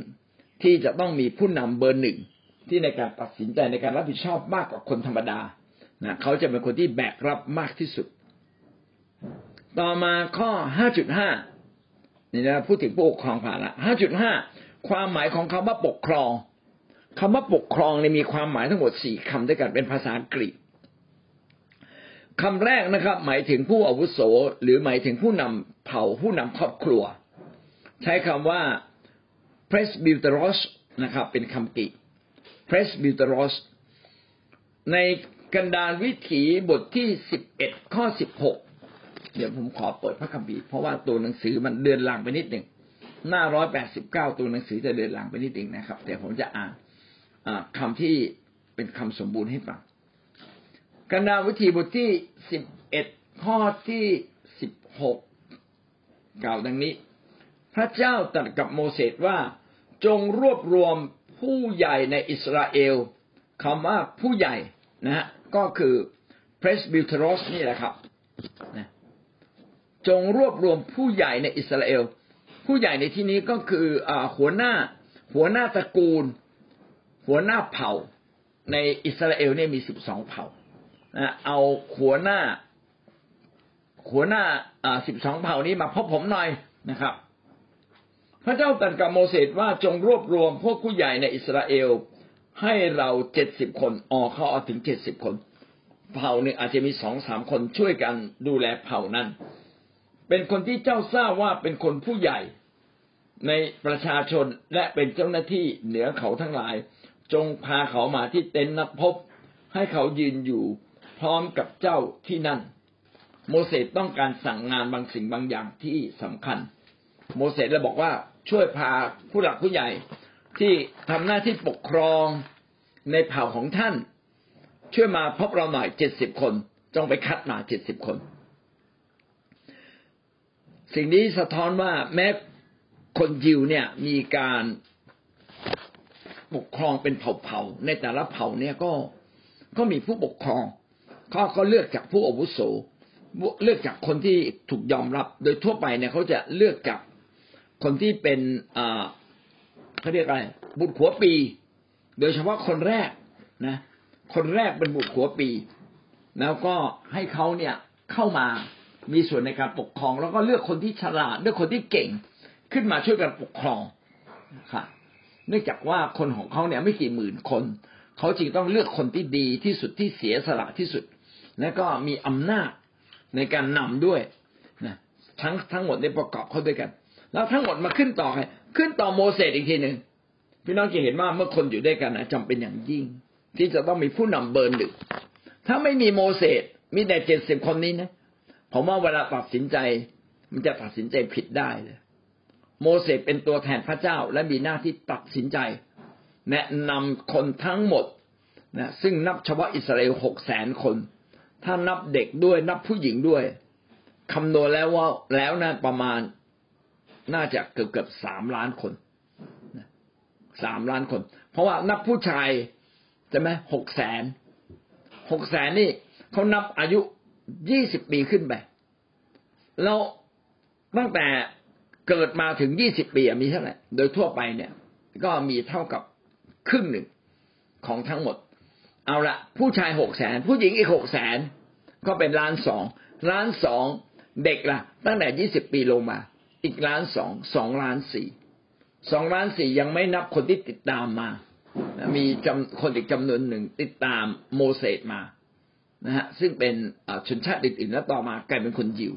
ที่จะต้องมีผู้นำเบอร์หนึ่งที่ในการตัดสินใจในการรับผิดชอบมากกว่าคนธรรมดานะเขาจะเป็นคนที่แบกรับมากที่สุด ต่อมาข้อ 5.5 นี่นะพูดถึงผู้ปกครองผ่านละ 5.5 ความหมายของคำว่าปกครองคำว่าปกครองเนี่ยมีความหมายทั้งหมดสี่คำด้วยกันเป็นภาษาอังกฤษคำแรกนะครับ หมายถึงผู้อาวุโสหรือหมายถึงผู้นำ เผ่าผู้นำครอบครัว ใช้คำว่า presbyteros นะครับ เป็นคำกริ presbyteros ในกันดารวิถีบทที่สิบเอ็ดข้อสิบหกเดี๋ยวผมขอเปิดพระคัมภีร์เพราะว่าตัวหนังสือมันเดินหลังไปนิดหนึ่งหน้าร้อยแปดสิบเก้าตัวหนังสือจะเดินหลังไปนิดหนึ่งนะครับ แต่ผมจะอ่านคำที่เป็นคำสมบูรณ์ให้ฟังกันดารวิถีบทที่สิบเอ็ดข้อที่สิบหก กล่าวดังนี้ พระเจ้าตรัสกับโมเสสว่าจงรวบรวมผู้ใหญ่ในอิสราเอลคำว่าผู้ใหญ่นะฮะก็คือ presbyteros นี่แหละครับนะจงรวบรวมผู้ใหญ่ในอิสราเอล ผู้ใหญ่ในที่นี้ก็คืออหัวหน้า หัวหน้าตระกูล หัวหน้าเผ่า ในอิสราเอลเนี่ยมีสิบสองเผ่านะเอาหัวหน้า หัวหน้าสิบสองเผ่านี้มาพบผมหน่อยนะครับ พระเจ้าตรัสกับโมเสสว่าจงรวบรวมพวกผู้ใหญ่ในอิสราเอลให้เราเจ็ดสิบคนออกเขาเอาถึงเจ็ดสิบคน เผ่าหนึ่งอาจจะมีสองสามคนช่วยกันดูแลเผ่านั้น เป็นคนที่เจ้าทราบว่าเป็นคนผู้ใหญ่ในประชาชนและเป็นเจ้าหน้าที่เหนือเขาทั้งหลาย จงพาเขามาที่เต็นท์นัดพบ ให้เขายืนอยู่พร้อมกับเจ้าที่นั่น โมเสสต้องการสั่งงานบางสิ่งบางอย่างที่สำคัญ โมเสสเลยบอกว่าช่วยพาผู้หลักผู้ใหญ่ที่ทำหน้าที่ปกครองในเผ่าของท่าน ช่วยมาพบเราหน่อยเจ็ดสิบคนจงไปคัดมาเจ็ดสิบคน สิ่งนี้สะท้อนว่าแม้คนยิวเนี่ยมีการปกครองเป็นเผ่าๆในแต่ละเผ่าเนี่ยก็ก็มีผู้ปกครองเขาก็เลือกจากผู้อาวุโส เลือกจากคนที่ถูกยอมรับ โดยทั่วไปเนี่ยเขาจะเลือกจากคนที่เป็นอ่าเขาเรียกอะไรบุตรขัวปี โดยเฉพาะคนแรกนะ คนแรกเป็นบุตรขัวปี แล้วก็ให้เขาเนี่ยเข้ามามีส่วนในการปกครอง แล้วก็เลือกคนที่ฉลาดเลือกคนที่เก่งขึ้นมาช่วยกันปกครองค่ะ เนื่องจากว่าคนของเขาเนี่ยไม่กี่หมื่นคน เขาจึงต้องเลือกคนที่ดีที่สุดที่เสียสละที่สุด และก็มีอำนาจ ในการนำด้วยนะทั้งทั้งหมดในประกอบเข้าด้วยกัน แล้วทั้งหมดมาขึ้นต่อใครขึ้นต่อโมเสสอีกทีหนึ่งพี่น้องจะเห็นว่าเมื่อคนอยู่ด้วยกันนะจำเป็นอย่างยิ่ง ที่จะต้องมีผู้นำเบอร์หนึ่งถ้าไม่มีโมเสสมีแต่เจ็ดสิบคนนี้นะผมว่าเวลาตัดสินใจ มันจะตัดสินใจผิดได้เลยโมเสสเป็นตัวแทนพระเจ้า และมีหน้าที่ตัดสินใจ แนะนำคนทั้งหมดนะซึ่งนับเฉพาะอิสราเอลหกแสนคน ถ้านับเด็กด้วยนับผู้หญิงด้วยคำนวณแล้วว่าแล้วนะประมาณน่าจะเกือบเกือบสามล้านคนสามล้านคน เพราะว่านับผู้ชายใช่ไหมหกแสนหกแสนนี่เขานับอายุยี่สิบปีขึ้นไปแล้วตั้งแต่เกิดมาถึงยี่สิบปีมีเท่าไหร่โดยทั่วไปเนี่ย ก็มีเท่ากับครึ่งหนึ่งของทั้งหมด เอาละผู้ชายหกแสนผู้หญิงอีกหกแสนก็เป็นล้านสองล้านสองเด็กละ่ะ ตั้งแต่ยี่สิบปีลงมา อีกล้านสองสองล้านสี่สองล้านสี่ยังไม่นับคนที่ติดตามมา มีจำคนอีกจำนวนหนึ่งติดตามโมเสสมานะฮะซึ่งเป็นชนชาติอื่นๆแล้วต่อมากลายเป็นคนยิว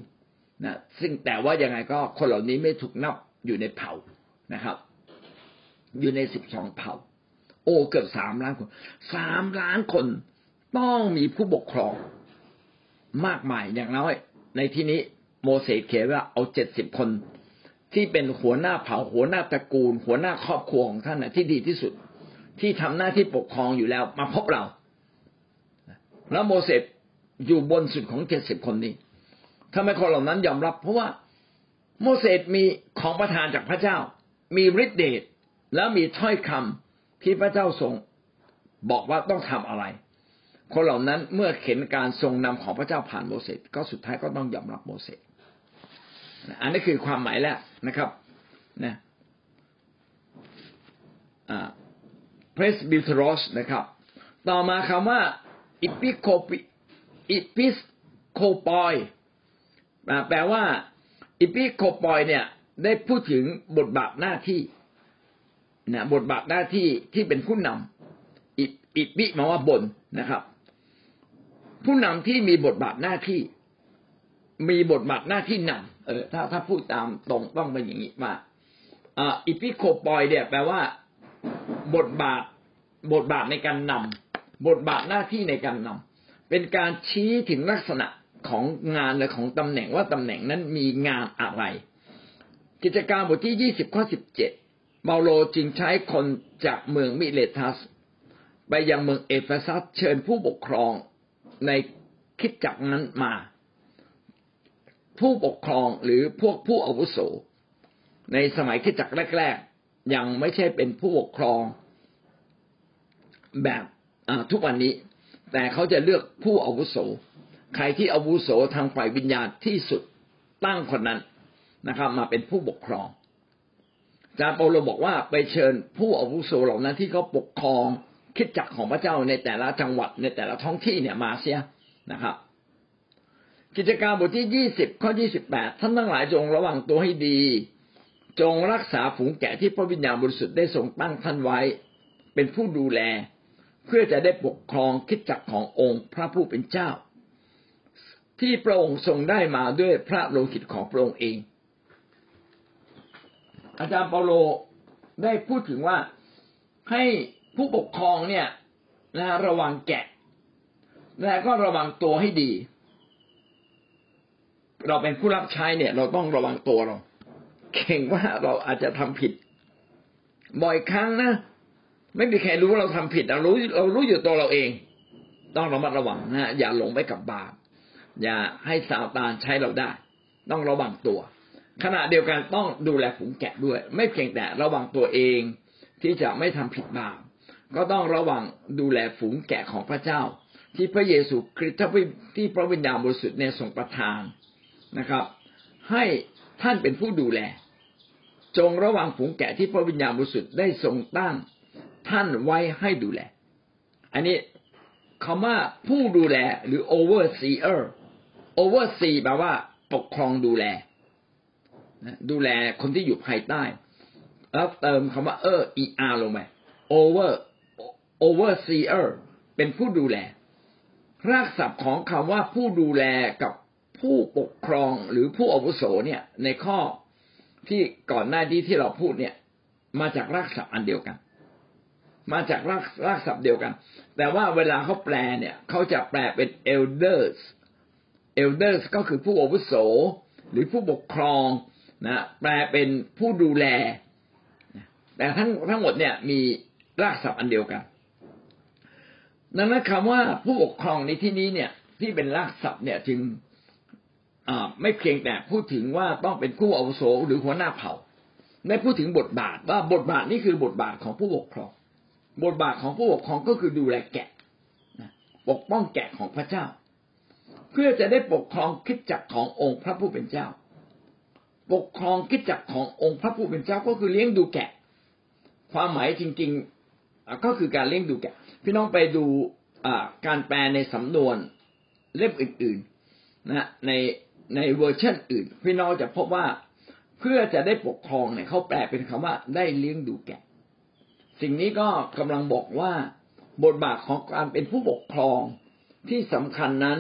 นะซึ่งแต่ว่ายังไงก็คนเหล่านี้ไม่ถูกนับอยู่ในเผ่านะครับ อยู่ในสิบสองเผ่า โอ้เกือบสามล้านคนสามล้านคนต้องมีผู้ปกครองมากมายอย่างน้อย ในที่นี้โมเสสเขียนว่าเอาเจ็ดสิบคน ที่เป็นหัวหน้าเผ่าหัวหน้าตระกูล หัวหน้าครอบครัวของท่านนะที่ดีที่สุด ที่ทำหน้าที่ปกครองอยู่แล้วมาพบเรา แล้วโมเสสอยู่บนสุดของเจ็ดสิบคนนี้ทำไมคนเหล่านั้นยอมรับ เพราะว่าโมเสสมีของประทานจากพระเจ้า มีฤทธิเดชแล้วมีถ้อยคำ ที่พระเจ้าทรงบอกว่าต้องทำอะไร คนเหล่านั้นเมื่อเห็นการทรงนำของพระเจ้าผ่านโมเสสก็สุดท้ายก็ต้องยอมรับโมเสสอันนี้คือความหมายแรกนะครับนะเพรสบิทรอสนะครับ ต่อมาคำว่าอิปิสโคปิอิปิสโคปอยแปลว่าอิปิสโคปอยเนี่ยได้พูดถึงบทบาทหน้าที่ นะบทบาทหน้าที่ที่เป็นผู้นำอิปิมาว่าบนนะครับ ผู้นำที่มีบทบาทหน้าที่ มีบทบาทหน้าที่นำเออ ถ้าถ้าพูดตามตรงต้องเป็นอย่างนี้ว่าอิปิสโคปอยเนี่ยแปลว่า บทบาท บทบาทในการนำบทบาทหน้าที่ในการนำเป็นการชี้ถึงลักษณะของงานและของตำแหน่งว่าตำแหน่งนั้นมีงานอะไร กิจการบทที่ยี่สิบข้อสิบเจ็ด เปาโลจึงใช้คนจากเมืองมิเลทัส ไปยังเมืองเอเฟซัสเชิญผู้ปกครองในคิดจักนั้นมา ผู้ปกครองหรือพวกผู้อาวุโส ในสมัยคิดจักแรก ๆ ยังไม่ใช่เป็นผู้ปกครองแบบทุกวันนี้ แต่เขาจะเลือกผู้อาวุโส ใครที่อาวุโสทางฝ่ายวิญญาณที่สุดตั้งคนนั้นนะครับ มาเป็นผู้ปกครอง จารย์เปาโลบอกว่าไปเชิญผู้อาวุโสเหล่านั้นที่เขาปกครองคิดจักของพระเจ้าในแต่ละจังหวัดในแต่ละท้องที่เนี่ยมาเสียนะครับ กิจการบทที่ยี่สิบข้อยี่สิบแปดท่านทั้งหลายจงระวังตัวให้ดี จงรักษาฝูงแกะที่พระวิญญาณบริสุทธิ์ได้ทรงตั้งท่านไว้ เป็นผู้ดูแล เพื่อจะได้ปกครองคิดจักขององค์พระผู้เป็นเจ้า ที่พระองค์ทรงได้มาด้วยพระโลหิตของพระองค์เอง อาจารย์เปาโลได้พูดถึงว่าให้ผู้ปกครองเนี่ยนะระวังแกะและก็ระวังตัวให้ดี เราเป็นผู้รับใช้เนี่ย เราต้องระวังตัวเราเก่งว่าเราอาจจะทำผิด บ่อยครั้งนะไม่มีใครรู้ว่าเราทำผิดเรารู้เรารู้อยู่ตัวเราเอง ต้องระมัดระวังนะอย่าหลงไปกับบาปอย่าให้ซาตานใช้เราได้ ต้องระวังตัว ขณะเดียวกันต้องดูแลฝูงแกะด้วย ไม่เพียงแต่ระวังตัวเองที่จะไม่ทำผิดบาปก็ต้องระวังดูแลฝูงแกะของพระเจ้า ที่พระเยซูคริสต์ที่พระวิญญาณบริสุทธิ์ในทรงประทานนะครับ ให้ท่านเป็นผู้ดูแล จงระวังฝูงแกะที่พระวิญญาณบริสุทธิ์ได้ทรงตั้งท่านไว้ให้ดูแล อันนี้คำว่าผู้ดูแลหรือ overseer oversee แปลว่าปกครองดูแล ดูแลคนที่อยู่ภายใต้ แล้วเติมคำว่า เออ er ลงไป over overseer เป็นผู้ดูแล รากศัพท์ของคำว่าผู้ดูแลกับผู้ปกครองหรือผู้อาวุโสเนี่ย ในข้อที่ก่อนหน้านี้ที่เราพูดเนี่ย มาจากรากศัพท์อันเดียวกัน มาจากรากรากศัพท์เดียวกัน แต่ว่าเวลาเขาแปลเนี่ยเขาจะแปลเป็น elders elders ก็คือผู้อาวุโส หรือผู้ปกครอง นะแปลเป็นผู้ดูแล แต่ทั้งทั้งหมดเนี่ยมีรากศัพท์อันเดียวกัน ดังนั้นคำว่าผู้ปกครองในที่นี้เนี่ย ที่เป็นรากศัพท์เนี่ยจึงไม่เพียงแต่พูดถึงว่าต้องเป็นผู้อาวุโสหรือหัวหน้าเผ่าได้พูดถึงบทบาทว่าบทบาทนี้คือบทบาทของผู้ปกครอง บทบาทของผู้ปกครองก็คือดูแลแกะปกป้องแกะของพระเจ้า เพื่อจะได้ปกครองคิดจักขององค์พระผู้เป็นเจ้า ปกครองคิดจักขององค์พระผู้เป็นเจ้าก็คือเลี้ยงดูแกะ ความหมายจริง ๆ ก็คือการเลี้ยงดูแกะ พี่น้องไปดูการแปลในสำนวนเล่มอื่นๆนะในในเวอร์ชันอื่น พี่น้องจะพบว่าเพื่อจะได้ปกครองเนี่ยเขาแปลเป็นคำว่าได้เลี้ยงดูแกะ สิ่งนี้ก็กำลังบอกว่าบทบาทของการเป็นผู้ปกครองที่สำคัญนั้น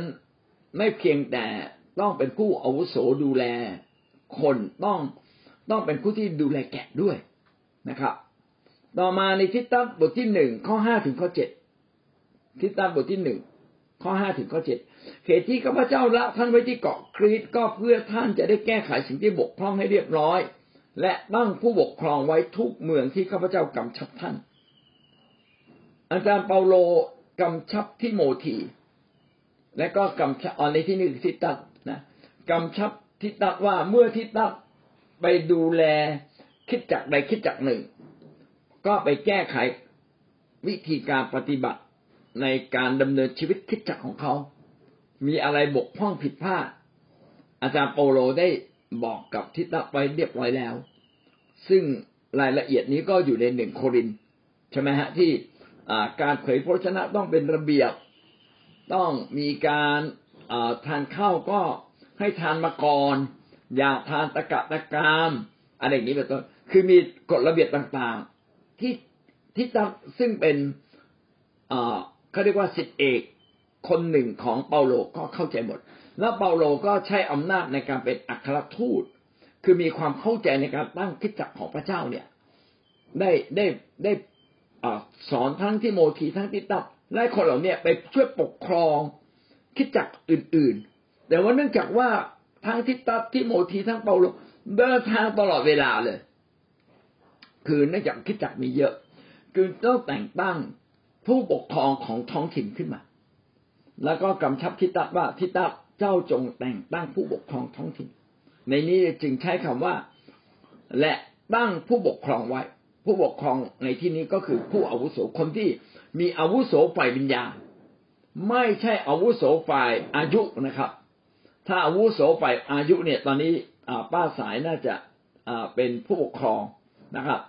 ไม่เพียงแต่ต้องเป็นผู้อาวุโสดูแล คนต้องต้องเป็นผู้ที่ดูแลแกะด้วยนะครับ ต่อมาในทิฏฐบทที่หนึ่งข้อห้าถึงข้อเจ็ดทิฏฐบทที่หนึ่งข้อห้าถึงข้อเจ็ดเหตุที่ข้าพเจ้าละท่านไว้ที่เกาะครีตก็เพื่อท่านจะได้แก้ไขสิ่งที่บกพร่องให้เรียบร้อย และตั้งผู้ปกครองไว้ทุกเมืองที่ข้าพเจ้ากำชับท่าน อาจารย์เปาโลกำชับที่โมทีและก็กำชับในที่นี้ทิตัดนะกำชับ ทิตัดว่าเมื่อทิตัดไปดูแลคิดจักใดคิดจักหนึ่ง ก็ไปแก้ไขวิธีการปฏิบัติในการดำเนินชีวิตคิดจักของเขา มีอะไรบกพร่องผิดพลาด อาจารย์โปโลได้บอกกับทิตะไปเรียบร้อยแล้ว ซึ่งรายละเอียดนี้ก็อยู่ในหนึ่งโครินใช่ไหมฮะที่การเผยพระชนะต้องเป็นระเบียบ ต้องมีการทานข้าวก็ ให้ทานมาก่อน อย่าทานตะกะตะกามอะไรอย่างนี้เป็นต้นคือมีกฎระเบียบต่างๆ ที่ที่ซึ่งเป็นเขาเรียกว่าสิทธิเอกคนหนึ่งของเปาโลก็เข้าใจหมด แล้วเปาโลก็ใช้อำนาจในการเป็นอัครทูต คือมีความเข้าใจในการตั้งคิดจักของพระเจ้าเนี่ยได้ได้ได้สอนทั้งที่โมทีทั้งที่ตับและคนเหล่านี้ไปช่วยปกครองคิดจักอื่น แต่ว่าเนื่องจากว่าทั้งที่ตับที่โมทีทั้งเปาโลเดินทางตลอดเวลาเลย คือเนื่องจากคิดจักมีเยอะ คือต้องแต่งตั้งผู้ปกครองของท้องถิ่นขึ้นมา แล้วก็กำชับทิตัว่าทิตัเจ้าจงแต่งตั้งผู้ปกครองท้องถิ่น ในนี้จึงใช้คำว่า และตั้งผู้ปกครองไว้ ผู้ปกครองในที่นี้ก็คือผู้อาวุโสคนที่มีอาวุโสฝ่ายวิญญาณไม่ใช่อาวุโสฝ่ายอายุนะครับ ถ้าอาวุโสฝ่ายอายุเนี่ย ตอนนี้ป้าสายน่าจะเป็นผู้ปกครองนะครับ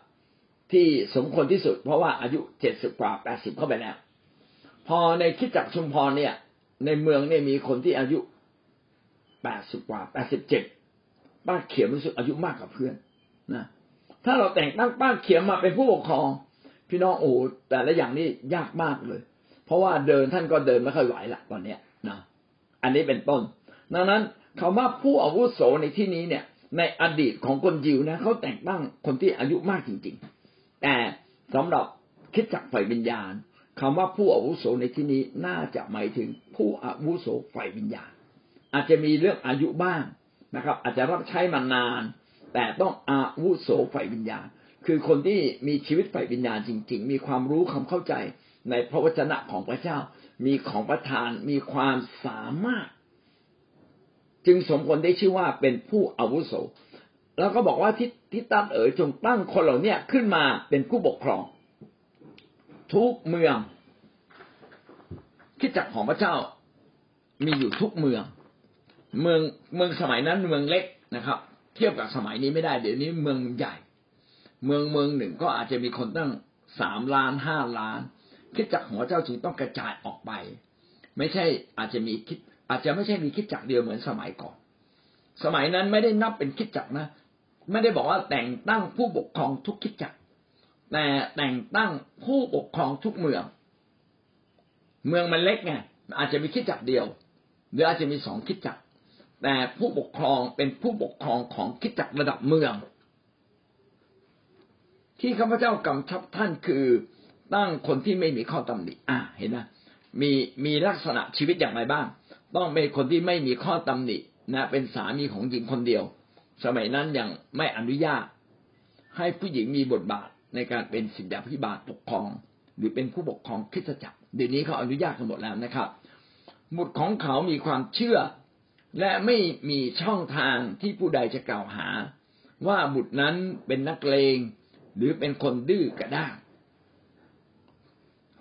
ที่สมควรที่สุด เพราะว่าอายุเจ็ดสิบกว่าแปดสิบเข้าไปแล้วพอในคิดจักชุมพรเนี่ย ในเมืองเนี่ยมีคนที่อายุแปดสิบกว่าแปดสิบเจ็ดป้าเขียมรู้สึกอายุมากกว่าเพื่อนนะถ้าเราแต่งตั้งป้าเขียมมาเป็นผู้ปกครอง พี่น้องโอ้แต่ละอย่างนี่ยากมากเลย เพราะว่าเดินท่านก็เดินไม่ค่อยไหวละตอนเนี้ยนะอันนี้เป็นต้น ดังนั้นคาว่าผู้อาวุโสในที่นี้เนี่ย ในอดีตของคนยิวนะเขาแต่งตั้งคนที่อายุมากจริง ๆ แต่สำหรับคิดจักฝ่ายวิญญาณคำว่าผู้อาวุโสในที่นี้น่าจะหมายถึงผู้อาวุโสฝ่ายวิญญาณ อาจจะมีเรื่องอายุบ้างนะครับ อาจจะรับใช้มานาน แต่ต้องอาวุโสฝ่ายวิญญาณ คือคนที่มีชีวิตฝ่ายวิญญาณจริง ๆ มีความรู้ความเข้าใจในพระวจนะของพระเจ้า มีของประทาน มีความสามารถ จึงสมควรได้ชื่อว่าเป็นผู้อาวุโส แล้วก็บอกว่าทิทิตันเอ๋ยจงตั้งคนเหล่านี้ขึ้นมาเป็นผู้ปกครอง ทุกเมืองคิดจักของพระเจ้ามีอยู่ทุกเมือง เมืองเมืองสมัยนั้นเมืองเล็กนะครับ เทียบกับสมัยนี้ไม่ได้เดี๋ยวนี้เมืองใหญ่ เมืองเมืองหนึ่งก็อาจจะมีคนตั้งสามล้านห้าล้าน คิดจักของพระเจ้าจึงต้องกระจายออกไป ไม่ใช่อาจจะมีคิด อาจจะไม่ใช่มีคิดจักเดียวเหมือนสมัยก่อน สมัยนั้นไม่ได้นับเป็นคิดจักนะ ไม่ได้บอกว่าแต่งตั้งผู้ปกครองทุกคิดจัก แต่แต่งตั้งผู้ปกครองทุกเมือง เมืองมันเล็กไงอาจจะมีคิดจักเดียว หรืออาจจะมีสองคิดจัก แต่ผู้ปกครองเป็นผู้ปกครองของคิดจักระดับเมือง ที่ข้าพเจ้ากำชับท่านคือตั้งคนที่ไม่มีข้อตำหนิอะเห็นไหมมีมีลักษณะชีวิตอย่างไรบ้าง ต้องเป็นคนที่ไม่มีข้อตำหนินะ เป็นสามีของหญิงคนเดียว สมัยนั้นยังไม่อนุญาต ให้ผู้หญิงมีบทบาทในการเป็นสิทธิพิบาลปกครอง หรือเป็นผู้ปกครองคริสตจักรเดี๋ยวนี้เขาอนุญาตกันหมดแล้วนะครับบุตรของเขามีความเชื่อ และไม่มีช่องทางที่ผู้ใดจะกล่าวหา ว่าบุตรนั้นเป็นนักเลง หรือเป็นคนดื้อกระด้าง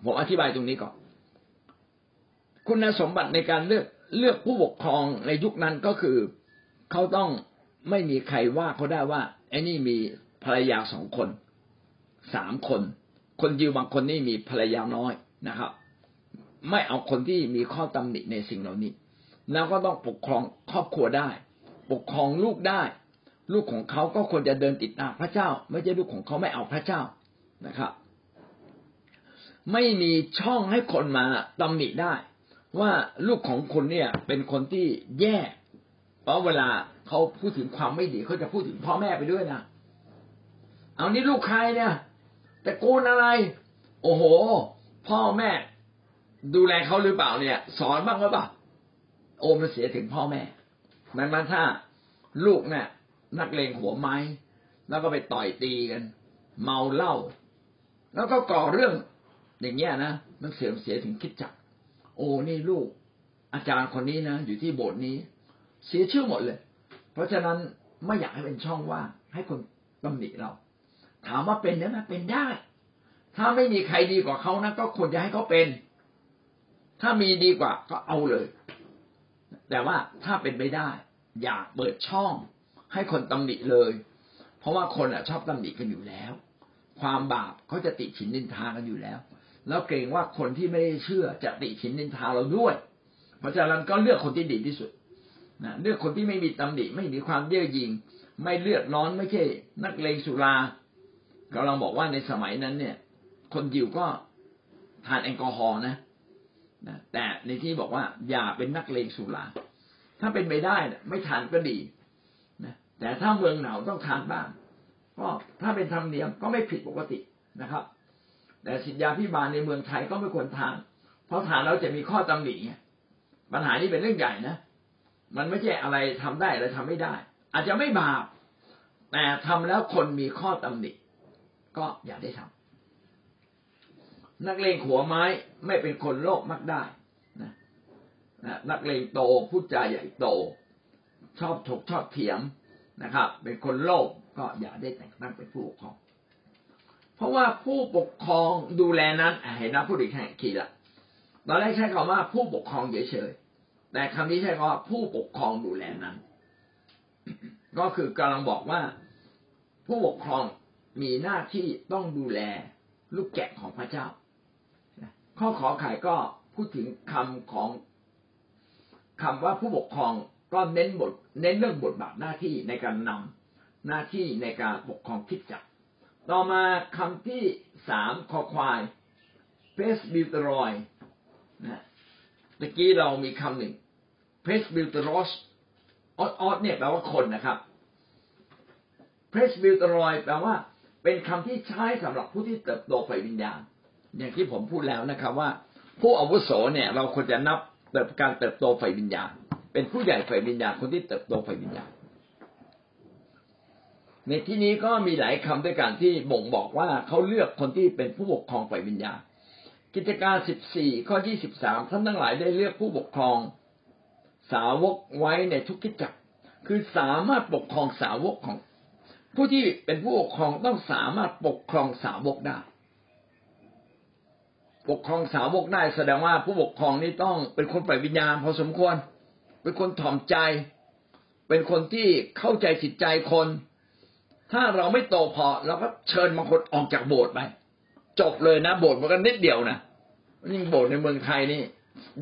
ผมอธิบายตรงนี้ก่อนคุณสมบัติในการเลือก เลือกผู้ปกครองในยุคนั้นก็คือเขาต้องไม่มีใครว่าเขาได้ว่าไอ้นี่มีภรรยาสองคนสามคน คนยิวบางคนนี่มีภรรยาน้อยนะครับ ไม่เอาคนที่มีข้อตำหนิในสิ่งเหล่านี้ แล้วก็ต้องปกครองครอบครัวได้ ปกครองลูกได้ ลูกของเขาก็ควรจะเดินติดตามพระเจ้า ไม่ใช่ลูกของเขาไม่เอาพระเจ้านะครับ ไม่มีช่องให้คนมาตำหนิได้ ว่าลูกของคุณเนี่ย เป็นคนที่แย่ เพราะเวลาเขาพูดถึงความไม่ดีเขาจะพูดถึงพ่อแม่ไปด้วยนะเอานี่ลูกใครเนี่ยแต่กูลอะไร โอ้โห พ่อแม่ ดูแลเขาหรือเปล่าเนี่ย สอนบ้างหรือเปล่าโอมันเสียถึงพ่อแม่มันมาถ้าลูกเนี่ยนักเลงหัวไม้ แล้วก็ไปต่อยตีกัน เมาเหล้าแล้วก็ก่อเรื่องอย่างเงี้ยนะมันเสื่อมเสียถึงคิดจักร โอ้นี่ลูก อาจารย์คนนี้นะอยู่ที่โบสถ์นี้ เสียชื่อหมดเลย เพราะฉะนั้นไม่อยากให้เป็นช่องว่างให้คนตำหนิเรา ถามว่าเป็นได้ไหมเป็นได้ ถ้าไม่มีใครดีกว่าเขานะก็ควรจะให้เขาเป็น ถ้ามีดีกว่าก็เอาเลย แต่ว่าถ้าเป็นไม่ได้ อย่าเปิดช่อง ให้คนตำหนิเลย เพราะว่าคนอะชอบตำหนิกันอยู่แล้ว ความบาปเขาจะติฉินนินทากันอยู่แล้ว แล้วเกรงว่าคนที่ไม่ได้เชื่อจะติฉินนินทาเราด้วย เพราะฉะนั้นก็เลือกคนที่ดีที่สุดนะเลือกคนที่ไม่มีตำหนิไม่มีความเย่อหยิ่งไม่เลือดร้อนไม่ใช่ นักเลงสุรากำลังบอกว่าในสมัยนั้น เนี่ย คนยิวก็ทานแอลกอฮอล์นะนะแต่ในที่บอกว่าอย่าเป็นนักเลงสุรา ถ้าเป็นไปได้ไม่ทานก็ดีนะแต่ถ้าเมืองหนาวต้องทานบ้างก็ถ้าเป็นธรรมเนียมก็ไม่ผิดปกตินะครับ แต่สิทธยาพิบาลในเมืองไทยก็ไม่ควรทาน เพราะทานแล้วจะมีข้อตำหนิปัญหานี้เป็นเรื่องใหญ่นะ มันไม่ใช่อะไรทำได้อะไรทำไม่ได้ อาจจะไม่บาป แต่ทำแล้วคนมีข้อตำหนิ ก็อย่าได้ทำนักเลงหัวไม้ไม่เป็นคนโลภมักได้นะนักเลงโตพูดจาใหญ่โต ชอบถกชอบเถียงนะครับ เป็นคนโลภก็อย่าได้แต่งตั้งเป็นผู้ปกครอง เพราะว่าผู้ปกครองดูแลนั้นเห็นนะผู้ดีแข่งขีดละตอนแรกใช้คำว่าผู้ปกครองเฉยๆแต่คำนี้ใช้คำว่าผู้ปกครองดูแลนั้น ก็คือกำลังบอกว่าผู้ปกครองมีหน้าที่ต้องดูแลลูกแกะของพระเจ้า ข้อขอไข่ก็พูดถึงคำของคำว่าผู้ปกครองก็เน้นบท เน้นเรื่องบทบาทหน้าที่ในการนำหน้าที่ในการปกครองคริสตจักร ต่อมาคำที่สามคอควายเพรสบิทรอยนะตะกี้เรามีคำหนึ่งเพรสบิทรอสออสออสเนี่ยแปลว่าคนนะครับเพรสบิทรอยแปลว่า เป็นคำที่ใช้สำหรับผู้ที่เติบโตฝ่ายวิญญาณ อย่างที่ผมพูดแล้วนะครับ ว่า ผู้อาวุโสเนี่ย เราควรจะนับเติบการเติบโตฝ่ายวิญญาณ เป็นผู้ใหญ่ฝ่ายวิญญาณคนที่เติบโตฝ่ายวิญญาณ ในที่นี้ก็มีหลายคำด้วยกันที่บ่งบอกว่าเขาเลือกคนที่เป็นผู้ปกครองฝ่ายวิญญาณ กิจการสิบสี่ข้อยี่สิบสามท่านทั้งหลายได้เลือกผู้ปกครอง สาวกไว้ในทุกกิจจักรคือสามารถปกครองสาวกของ ผู้ที่เป็นผู้ปกครองต้องสามารถปกครองสาวกได้ ปกครองสาวกได้แสดงว่าผู้ปกครองนี่ต้องเป็นคนปล่อยวิญญาณพอสมควร เป็นคนถ่อมใจ เป็นคนที่เข้าใจจิตใจคน ถ้าเราไม่โตพอเราก็เชิญบางคนออกจากโบสถ์ไปจบเลยนะ โบสถ์มันก็นิดเดียวนะนี่โบสถ์ในเมืองไทยนี่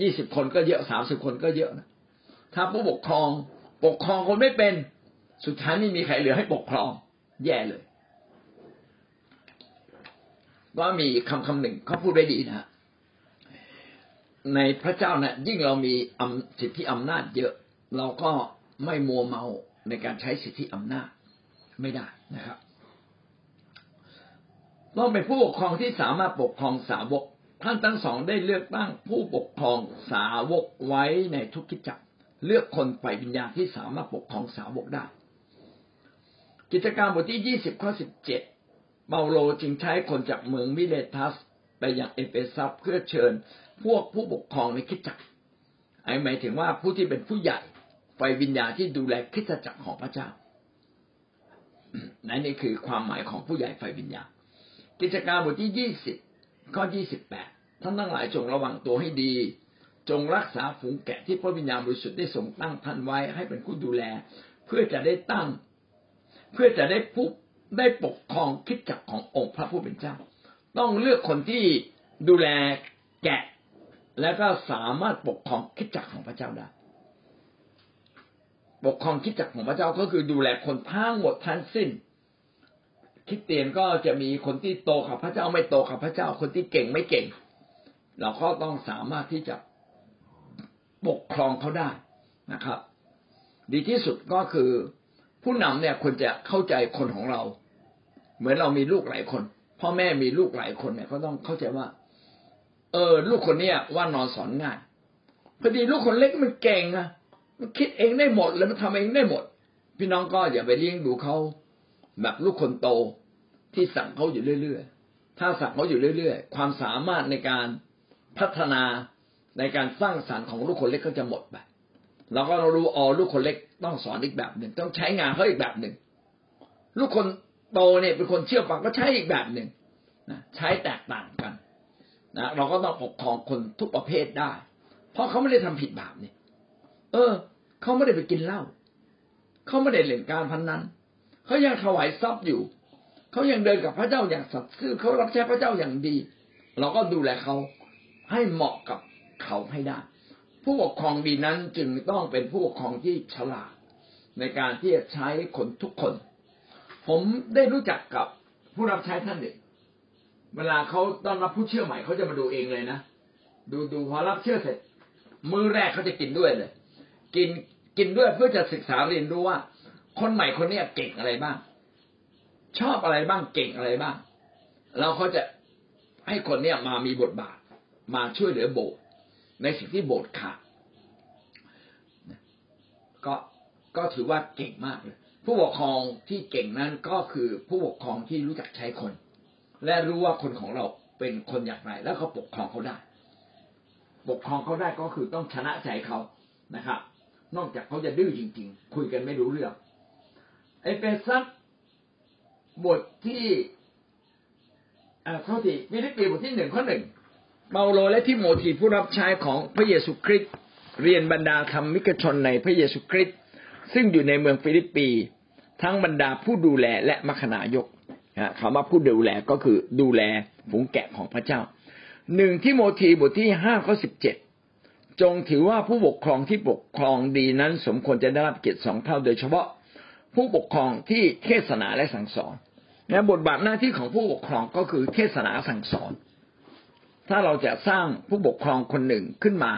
ยี่สิบคนก็เยอะสามสิบคนก็เยอะนะถ้าผู้ปกครองปกครองคนไม่เป็นสุดท้ายไม่มีใครเหลือให้ปกครอง แย่เลยว่ามีคำคำหนึ่งเขาพูดไว้ดีนะในพระเจ้านะ่ะยิ่งเรามีสิทธิอำนาจเยอะ เราก็ไม่มัวเมาในการใช้สิทธิอำนาจไม่ได้ นะครับต้องเป็นผู้ปกครองที่สามารถปกครองสาวก ท่านทั้งสองได้เลือกตั้งผู้ปกครองสาวกไว้ในทุกกิจจักรเลือกคนฝ่ายวิญญาณที่สามารถปกครองสาวกได้ กิจการบทที่ยี่สิบข้อสิบเจ็ดเปาโลจึงใช้คนจากเมืองมิเลทัส ไปยังเอเฟซัสเพื่อเชิญพวกผู้ปกครองในคิดจักรไอหมายถึงว่าผู้ที่เป็นผู้ใหญ่ฝ่ายวิญญาณที่ดูแลคิดจักรของพระเจ้า นั่นนี่คือความหมายของผู้ใหญ่ฝ่ายวิญญาณกิจการบทที่ยี่สิบข้อยี่สิบแปดท่านทั้งหลายจงระวังตัวให้ดี จงรักษาฝูงแกะที่พระวิญญาณบริสุทธิ์ได้ทรงตั้งท่านไว้ให้เป็นผู้ดูแล เพื่อจะได้ตั้ง เพื่อจะได้ผู้ได้ปกครองคิดจักขององค์พระผู้เป็นเจ้า ต้องเลือกคนที่ดูแลแกะ แล้วก็สามารถปกครองคิดจักของพระเจ้าได้ ปกครองคิดจักของพระเจ้าก็คือดูแลคนทั้งหมดทั้งสิ้นคิดเตียนก็จะมีคนที่โตกับพระเจ้าไม่โตกับพระเจ้าคนที่เก่งไม่เก่ง เราก็ต้องสามารถที่จะปกครองเขาได้นะครับ ดีที่สุดก็คือผู้นำเนี่ยควรจะเข้าใจคนของเรา เหมือนเรามีลูกหลายคน พ่อแม่มีลูกหลายคนเนี่ย ก็ต้องเข้าใจว่า เออ ลูกคนเนี้ยว่านอนสอนง่ายพอดีลูกคนเล็กมันเก่งอะ คิดเองได้หมดเลยมันทำเองได้หมด พี่น้องก็อย่าไปเลี้ยงดูเขาแบบลูกคนโตที่สั่งเขาอยู่เรื่อยๆ ถ้าสั่งเขาอยู่เรื่อยๆ ความสามารถในการพัฒนาในการสร้างสารรค์ของลูกคนเล็กก็จะหมดไปเราก็รู้อ๋อลูกคนเล็กต้องสอนอีกแบบหนึ่ง ต้องใช้งานเขาอีกแบบหนึ่ง ลูกคนโตเนี่ยเป็นคนเชื่อฟังก็ใช้อีกแบบหนึ่งนะใช้แตกต่างกันนะเราก็ต้องปกครองคนทุกประเภทได้ เพราะเขาไม่ได้ทำผิดบาปนี่เออ เขาไม่ได้ไปกินเหล้าเขาไม่ได้เล่นการพนนันเขายังถวายทรัพย์อยู่เขายังเดินกับพระเจ้าอย่างสัตย์ซื่อเขารับใช้พระเจ้าอย่างดี เราก็ดูแลเขาให้เหมาะกับเขาให้ได้ ผู้ปกครองดีนั้นจึงต้องเป็นผู้ปกครองที่ฉลาด ในการที่จะใช้คนทุกคน ผมได้รู้จักกับผู้รับใช้ท่านหนึ่งเวลาเขาต้อนรับผู้เชื่อใหม่เขาจะมาดูเองเลยนะดูดูพอรับเชื่อเสร็จ มือแรกเขาจะกินด้วยเลย กิน กินด้วยเพื่อจะศึกษาเรียนรู้ว่า คนใหม่คนนี้เก่งอะไรบ้าง ชอบอะไรบ้างเก่งอะไรบ้าง เราเขาจะให้คนเนี้ยมามีบทบาท มาช่วยเหลือโบสถ์ในสิ่งที่โบสถ์ขาดก็ก็ถือว่าเก่งมากเลยผู้ปกครองที่เก่งนั้นก็คือผู้ปกครองที่รู้จักใช้คน และรู้ว่าคนของเราเป็นคนอย่างไร แล้วเขาปกครองเขาได้ ปกครองเขาได้ก็คือต้องชนะใจเขานะครับ นอกจากเขาจะดื้อจริง ๆ คุยกันไม่รู้เรื่องเอเฟซัสบทที่อ่าเท่าที่ฟิลิปปีบทที่หนึ่งข้อหนึ่งเปาโลและทิโมธีผู้รับใช้ของพระเยซูคริสต์เรียนบรรดาธรรมิกชนในพระเยซูคริสต์ซึ่งอยู่ในเมืองฟิลิปปี ทั้งบรรดาผู้ดูแลและมัคนายกคำว่าผู้ดูแลก็คือดูแลฝูงแกะของพระเจ้าหนึ่งทิโมธีบทที่ห้าข้อสิบเจ็ด จงถือว่าผู้ปกครองที่ปกครองดีนั้นสมควรจะได้รับเกียรติสองเท่าโดยเฉพาะผู้ปกครองที่เทศนาและสั่งสอนนะบทบาทหน้าที่ของผู้ปกครองก็คือเทศนาสั่งสอน ถ้าเราจะสร้างผู้ปกครองคนหนึ่งขึ้นมา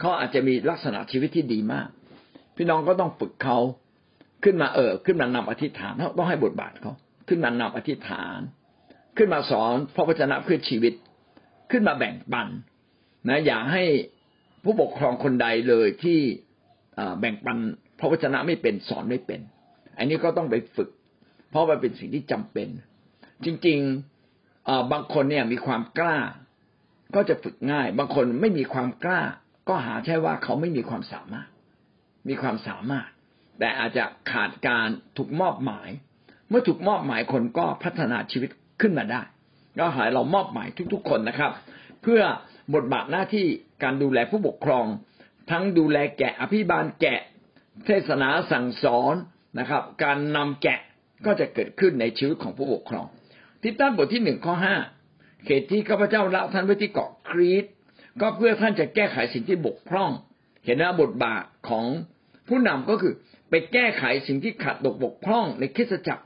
เขาอาจจะมีลักษณะชีวิตที่ดีมาก พี่น้องก็ต้องฝึกเขาขึ้นมาเออ ขึ้นมานำอธิษฐานต้องให้บทบาทเขาขึ้นมานำอธิษฐาน ขึ้นมาสอนพระวจนะเพื่อชีวิต ขึ้นมาแบ่งปันนะอย่าให้ ผู้ปกครองคนใดเลยที่แบ่งปันพระวจนะไม่เป็นสอนไม่เป็น อันนี้ก็ต้องไปฝึก เพราะมันเป็นสิ่งที่จำเป็น จริงๆบางคนเนี่ยมีความกล้า ก็จะฝึกง่าย บางคนไม่มีความกล้า ก็หาใช่ว่าเขาไม่มีความสามารถ มีความสามารถ แต่อาจจะขาดการถูกมอบหมาย เมื่อถูกมอบหมายคนก็พัฒนาชีวิตขึ้นมาได้ก็หายเรามอบหมายทุกๆคนนะครับ เพื่อ บทบาทหน้าที่การดูแลผู้ปกครอง ทั้งดูแลแกะอภิบาลแกะ เทศนาสั่งสอนนะครับ การนำแกะก็จะเกิดขึ้นในชีวิตของผู้ปกครอง ทิฏฐานบทที่หนึ่งข้อห้าเขตที่ข้าพเจ้าละท่านไว้ที่เกาะครีตก็เพื่อท่านจะแก้ไขสิ่งที่บกพร่อง เห็นว่าบทบาทของผู้นำก็คือไปแก้ไขสิ่งที่ขัดตกบกพร่องในคริสตจักร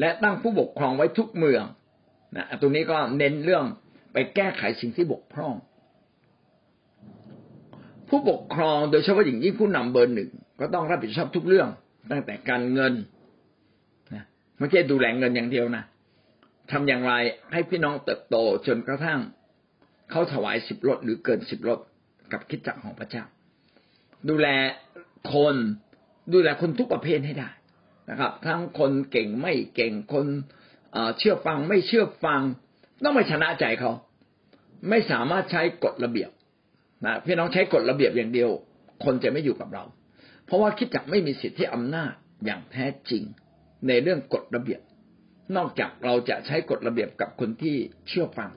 และตั้งผู้ปกครองไว้ทุกเมืองนะตรงนี้ก็เน้นเรื่อง ไปแก้ไขสิ่งที่บกพร่อง ผู้ปกครองโดยเฉพาะอย่างยิ่งผู้นำเบอร์หนึ่งก็ต้องรับผิดชอบทุกเรื่อง ตั้งแต่การเงินนะไม่ใช่ดูแลเงินอย่างเดียวนะทำอย่างไรให้พี่น้องเติบโตจนกระทั่งเขาถวายสิบรถหรือเกินสิบรถกับคิดจักของพระเจ้า ดูแลคนดูแลคนทุกประเภทให้ได้นะครับ ทั้งคนเก่งไม่เก่งคนเชื่อฟังไม่เชื่อฟัง ต้องไปชนะใจเขา ไม่สามารถใช้กฎระเบียบนะพี่น้องใช้กฎระเบียบอย่างเดียว คนจะไม่อยู่กับเรา เพราะว่าคิดจักไม่มีสิทธิอำนาจอย่างแท้จริงในเรื่องกฎระเบียบ นอกจากเราจะใช้กฎระเบียบกับคนที่เชื่อฟัง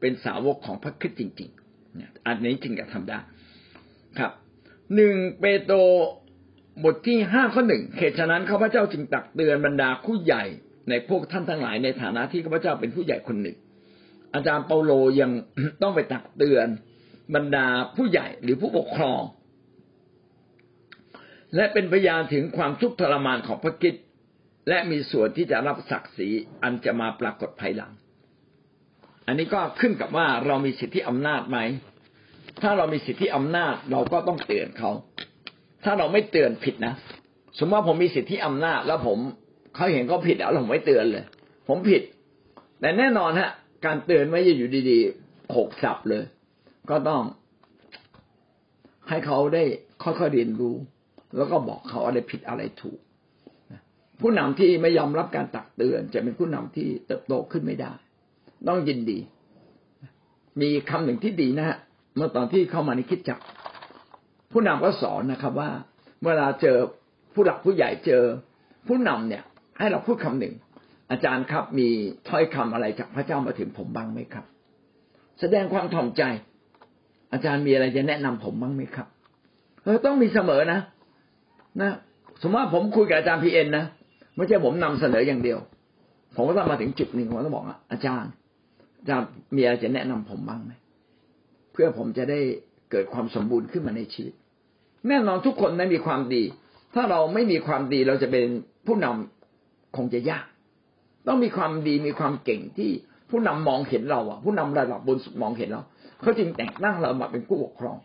เป็นสาวกของพระคิดจริงๆอันนี้จริงจะทำได้ครับหนึ่งเปโตรบทที่ห้าข้อหนึ่งเหตุฉะนั้นข้าพเจ้าจึงตักเตือนบรรดาผู้ใหญ่ในพวกท่านทั้งหลายในฐานะที่ข้าพเจ้าเป็นผู้ใหญ่คนหนึ่ง อาจารย์เปาโลยังต้องไปตักเตือนบรรดาผู้ใหญ่หรือผู้ปกครอง และเป็นพยานถึงความทุกข์ทรมานของพระกิตและมีส่วนที่จะรับศักดิ์ศรีอันจะมาปรากฏภายหลัง อันนี้ก็ขึ้นกับว่าเรามีสิทธิอำนาจไหม ถ้าเรามีสิทธิอำนาจเราก็ต้องเตือนเขา ถ้าเราไม่เตือนผิดนะ สมมติว่าผมมีสิทธิอำนาจแล้วผมเขาเห็นเขาผิดแล้วผมไม่เตือนเลย ผมผิด แต่แน่นอนฮะ การเตือนไม่ใช่อยู่ดีๆหกสับเลย ก็ต้องให้เขาได้ค่อยๆเรียนรู้ แล้วก็บอกเขาอะไรผิดอะไรถูก ผู้นำที่ไม่ยอมรับการตักเตือน จะเป็นผู้นำที่เติบโตขึ้นไม่ได้ ต้องยินดี มีคำหนึ่งที่ดีนะฮะเมื่อตอนที่เข้ามาในคิดจักผู้นำก็สอนนะครับว่า เวลาเจอผู้หลักผู้ใหญ่เจอ ผู้นำเนี่ย ให้เราพูดคำหนึ่ง อาจารย์ครับมีถ้อยคำอะไรจากพระเจ้ามาถึงผมบ้างไหมครับ แสดงความถ่อมใจ อาจารย์มีอะไรจะแนะนำผมบ้างไหมครับเออต้องมีเสมอนะ นะ สมมติว่าผมคุยกับอาจารย์พีเอ็นนะไม่ใช่ผมนำเสนออย่างเดียว ผมก็ต้องมาถึงจุดหนึ่งผมต้องบอกอาจารย์อาจารย์มีอะไรจะแนะนำผมบ้างไหมเพื่อผมจะได้เกิดความสมบูรณ์ขึ้นมาในชีวิต แน่นอนทุกคนนั้นมีความดี ถ้าเราไม่มีความดีเราจะเป็นผู้นำคงจะยาก ต้องมีความดีมีความเก่งที่ผู้นำมองเห็นเราอะ ผู้นำระดับบนสุดมองเห็นเราเขาจึงแต่งตั้งเรามาเป็นผู้ปกครอง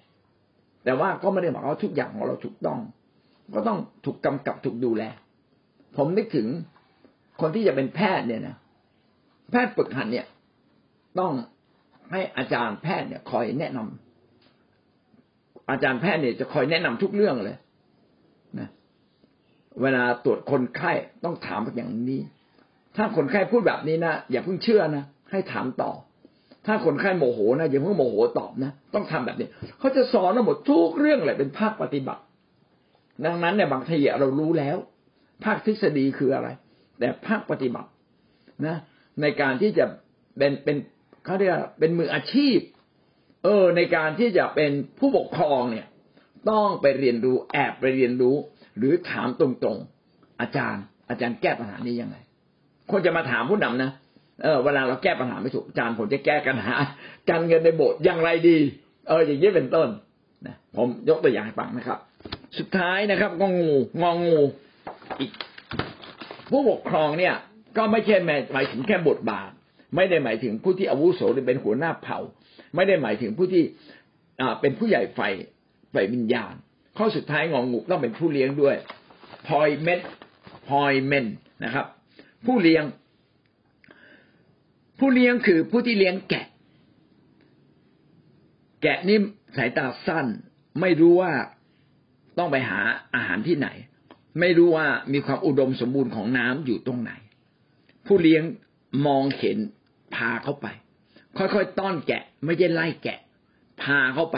แต่ว่าก็ไม่ได้หมายว่าทุกอย่างของเราถูกต้อง ก็ต้องถูกกำกับถูกดูแล ผมนึกถึงคนที่จะเป็นแพทย์เนี่ยนะแพทย์ฝึกหัดเนี่ย ต้องให้อาจารย์แพทย์เนี่ย คอยแนะนำอาจารย์แพทย์เนี่ยจะคอยแนะนำทุกเรื่องเลยนะเวลาตรวจคนไข้ต้องถามอย่างนี้ ถ้าคนไข้พูดแบบนี้นะอย่าเพิ่งเชื่อนะให้ถามต่อ ถ้าคนไข้โมโหนะอย่าเพิ่งโมโหตอบนะต้องทำแบบนี้เขาจะสอนเราหมดทุกเรื่องเลยเป็นภาคปฏิบัติ ดังนั้นเนี่ยบางทีเรารู้แล้ว ภาคทฤษฎีคืออะไร แต่ภาคปฏิบัตินะ ในการที่จะเป็นเป็นเขาเรียกเป็นมืออาชีพ เออ ในการที่จะเป็นผู้ปกครองเนี่ย ต้องไปเรียนรู้แอบไปเรียนรู้ หรือถามตรงๆ อาจารย์ อาจารย์แก้ปัญหานี้ยังไง คนจะมาถามผู้นำนะเออเวลาเราแก้ปัญหาไม่ถูกอาจารย์ผมจะแก้ปัญหาการเงินในโบสถ์อย่างไรดี เอออย่างนี้เป็นต้นนะผมยกตัวอย่างให้ฟังนะครับ สุดท้ายนะครับงองูงองูอีกผู้ปกครองเนี่ย ก็ไม่ใช่หมายถึงแค่บทบาท ไม่ได้หมายถึงผู้ที่อาวุโสหรือเป็นหัวหน้าเผ่า ไม่ได้หมายถึงผู้ที่อ่าเป็นผู้ใหญ่ไฟไฟวิญญาณ ข้อสุดท้ายงองูต้องเป็นผู้เลี้ยงด้วยพอยเมนพอยเมนนะครับ ผู้เลี้ยง ผู้เลี้ยงคือผู้ที่เลี้ยงแกะ แกะนี่สายตาสั้น ไม่รู้ว่าต้องไปหาอาหารที่ไหน ไม่รู้ว่ามีความอุดมสมบูรณ์ของน้ำอยู่ตรงไหน ผู้เลี้ยงมองเห็นพาเข้าไป ค่อยๆต้อนแกะ ไม่ใช่ไล่แกะ พาเข้าไป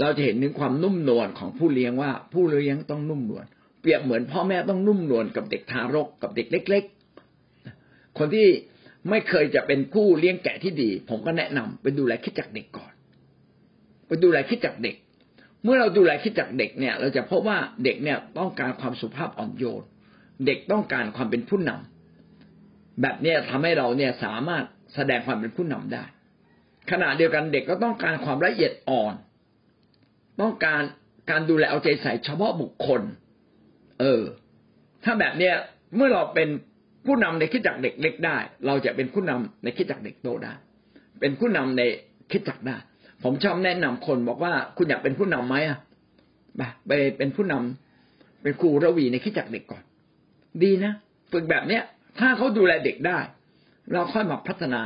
เราจะเห็นถึงความนุ่มนวลของผู้เลี้ยงว่า ผู้เลี้ยงต้องนุ่มนวล เปรียบเหมือนพ่อแม่ต้องนุ่มนวลกับเด็กทารกกับเด็กเล็ก ๆ คนที่ไม่เคยจะเป็นผู้เลี้ยงแกะที่ดี ผมก็แนะนำไปดูแลคิดจักเด็กก่อน ไปดูแลคิดจักเด็ก เมื่อเราดูแลคิดจักเด็กเนี่ย เราจะพบว่าเด็กเนี่ยต้องการความสุภาพอ่อนโยน เด็กต้องการความเป็นผู้นำแบบเนี้ยทำให้เราเนี่ยสามารถแสดงความเป็นผู้นำได้ ขณะเดียวกันเด็กก็ต้องการความละเอียดอ่อน ต้องการการดูแลเอาใจใส่เฉพาะบุคคล เออ ถ้าแบบเนี้ยเมื่อเราเป็นผู้นำในคิดจักเด็กเล็กได้ เราจะเป็นผู้นำในคิดจักเด็กโตได้ เป็นผู้นำในคิดจักได้ ผมชอบแนะนำคนบอกว่าคุณอยากเป็นผู้นํำไหมอะไปเป็นผู้นำเป็นครูระวีในคิดจักเด็กก่อน ดีนะฝึกแบบเนี้ย ถ้าเขาดูแลเด็กได้ เราค่อยมาพัฒนา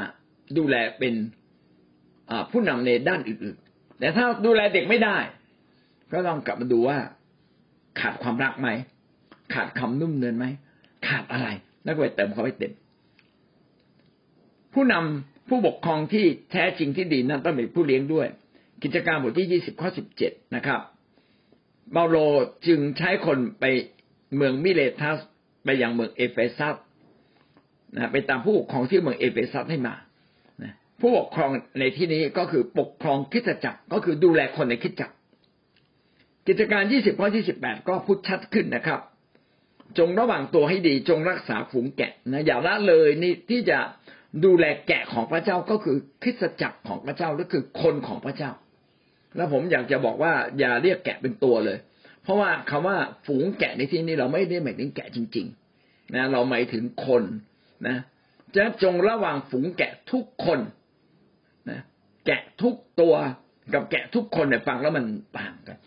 ดูแลเป็นผู้นำในด้านอื่นๆ แต่ถ้าดูแลเด็กไม่ได้ ก็ลองกลับมาดูว่าขาดความรักไหม ขาดความนุ่มนวลไหมขาดอะไร แล้วก็ไปเติมเขาไปเติม ผู้นำผู้ปกครองที่แท้จริงที่ดีนั้นต้องเป็นผู้เลี้ยงด้วย กิจการบทที่ยี่สิบข้อสิบเจ็ดนะครับเปาโลจึงใช้คนไปเมืองมิเลทัสไปยังเมืองเอเฟซัสนะไปตามผู้ปกครองที่เมืองเอเฟซัสให้มาผู้ปกครองในที่นี้ก็คือปกครองคิดจักรก็คือดูแลคนในคิดจักรกิจการยี่สิบข้อยี่สิบแปดก็พูดชัดขึ้นนะครับ จงระวังตัวให้ดีจงรักษาฝูงแกะนะอย่าละเลยนี่ที่จะดูแลแกะของพระเจ้าก็คือคริสตจักรของพระเจ้าก็คือคนของพระเจ้า แล้วผมอยากจะบอกว่าอย่าเรียกแกะเป็นตัวเลย เพราะว่าคำว่าฝูงแกะในที่นี้เราไม่ได้หมายถึงแกะจริงๆนะเราหมายถึงคนนะจะจงระวังฝูงแกะทุกคนนะแกะทุกตัวกับแกะทุกคนเนี่ยฟังแล้วมันต่างกัน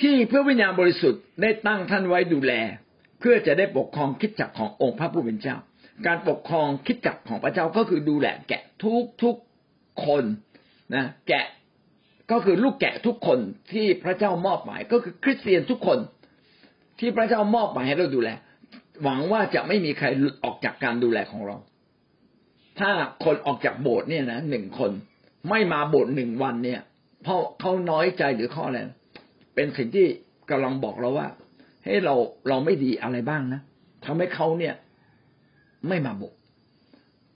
ที่เพื่อวิญญาณบริสุทธิ์ได้ตั้งท่านไว้ดูแล เพื่อจะได้ปกครองคิดจักขององค์พระผู้เป็นเจ้า การปกครองคิดจักของพระเจ้าก็คือดูแลแกะทุกทุกคนนะแกะก็คือลูกแกะทุกคนที่พระเจ้ามอบหมายก็คือคริสเตียนทุกคนที่พระเจ้ามอบหมายให้เราดูแล หวังว่าจะไม่มีใครหลุดออกจากการดูแลของเรา ถ้าคนออกจากโบสถ์เนี่ยนะหนึ่งคนไม่มาโบสถ์หนึ่งวันเนี่ยเพราะเขาน้อยใจหรือข้ออะไร เป็นสิ่งที่กำลังบอกเราว่าให้เราเราไม่ดีอะไรบ้างนะทำให้เขาเนี่ย ไม่มาโบสถ์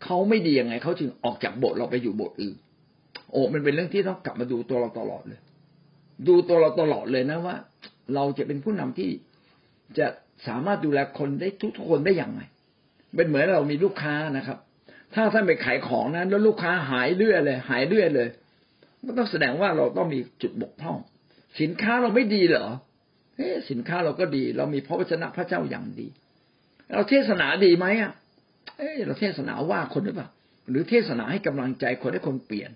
เขาไม่ดียังไงเขาจึงออกจากโบสถ์เราไปอยู่โบสถ์อื่น โอ้มันเป็นเรื่องที่ต้องกลับมาดูตัวเราตลอดเลย ดูตัวเราตลอดเลยนะว่า เราจะเป็นผู้นำที่จะสามารถดูแลคนได้ทุกคนได้อย่างไรเป็นเหมือนเรามีลูกค้านะครับ ถ้าท่านไปขายของนะแล้วลูกค้าหายเรื่อยเลย หายเรื่อยเลยก็ต้องแสดงว่าเราต้องมีจุดบกพร่อง สินค้าเราไม่ดีเหรอเฮ้สินค้าเราก็ดี เรามีพระวจนะพระเจ้าอย่างดี เราเทศนาดีไหมอะเอ้เราเทศนาว่าคนหรือเปล่าหรือเทศนาให้กำลังใจคนให้คนเปลี่ยน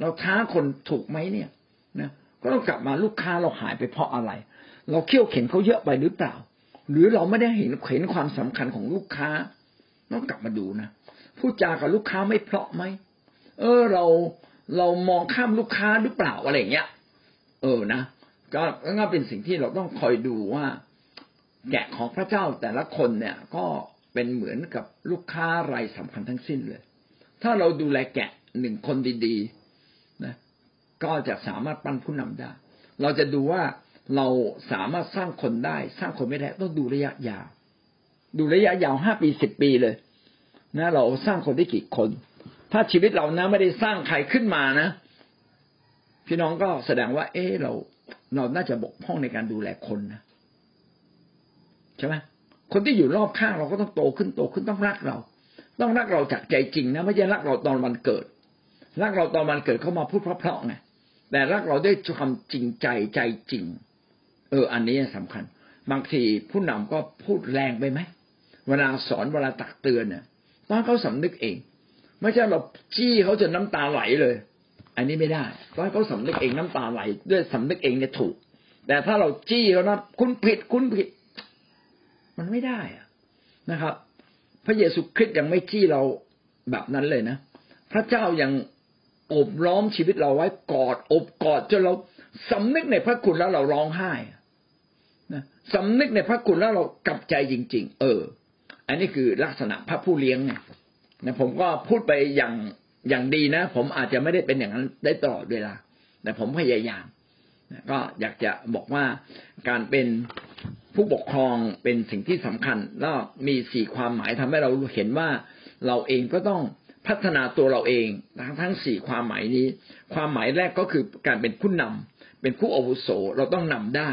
เราท้าคนถูกไหมเนี่ยนะก็ต้องกลับมาลูกค้าเราหายไปเพราะอะไร เราเคี่ยวเข็นเขาเยอะไปหรือเปล่า หรือเราไม่ได้เห็นเห็นความสำคัญของลูกค้าต้องกลับมาดูนะพูดจากับลูกค้าไม่เพราะไหมเออเราเรามองข้ามลูกค้าหรือเปล่าอะไรเงี้ย เออนะก็ก็เป็นสิ่งที่เราต้องคอยดูว่า แกะของพระเจ้าแต่ละคนเนี่ย ก็เป็นเหมือนกับลูกค้ารายสำคัญทั้งสิ้นเลย ถ้าเราดูแลแกะหนึ่งคนดีๆนะก็จะสามารถปั้นผู้นำได้ เราจะดูว่าเราสามารถสร้างคนได้ สร้างคนไม่ได้ต้องดูระยะยาว ดูระยะยาวห้าปีสิบปีเลยนะเราสร้างคนได้กี่คน ถ้าชีวิตเรานะไม่ได้สร้างใครขึ้นมานะ พี่น้องก็แสดงว่า เออเราเราน่าจะบกพร่องในการดูแลคนนะใช่ไหมคนที่อยู่รอบข้างเราก็ต้องโตขึ้นโตขึ้นต้องรักเรา ต้องรักเราจากใจจริงนะไม่ใช่รักเราตอนวันเกิด รักเราตอนวันเกิดเขามาพูดเพราะๆไงแต่รักเราด้วยความจริงใจใจจริง เออ อันนี้สำคัญ บางทีผู้นำก็พูดแรงไปไหมเวลาสอนเวลาตักเตือนเนี่ยต้องเขาสำนึกเอง ไม่ใช่เราจี้เขาจนน้ำตาไหลเลย อันนี้ไม่ได้เพราะเขาสำนึกเองน้ำตาไหลด้วยสำนึกเองเนี่ยถูก แต่ถ้าเราจี้เขานะคุณผิดคุณผิด มันไม่ได้อะนะครับ พระเยซูคริสต์ยังไม่จี้เราแบบนั้นเลยนะพระเจ้ายังอบล้อมชีวิตเราไว้กอดอบกอดจนเราสำนึกในพระคุณแล้วเราร้องไห้นะสำนึกในพระคุณแล้วเรากลับใจจริง ๆ เออ อันนี้คือลักษณะพระผู้เลี้ยงเนี่ยนะผมก็พูดไปอย่าง อย่างดีนะ ผมอาจจะไม่ได้เป็นอย่างนั้นได้ตลอดเวลา แต่ผมพยายามก็อยากจะบอกว่าการเป็นผู้ปกครองเป็นสิ่งที่สำคัญ แล้วมีสี่ความหมายทำให้เราเห็นว่าเราเองก็ต้องพัฒนาตัวเราเองทั้งทั้งสี่ความหมายนี้ ความหมายแรกก็คือการเป็นผู้นำเป็นผู้อาวุโสเราต้องนำได้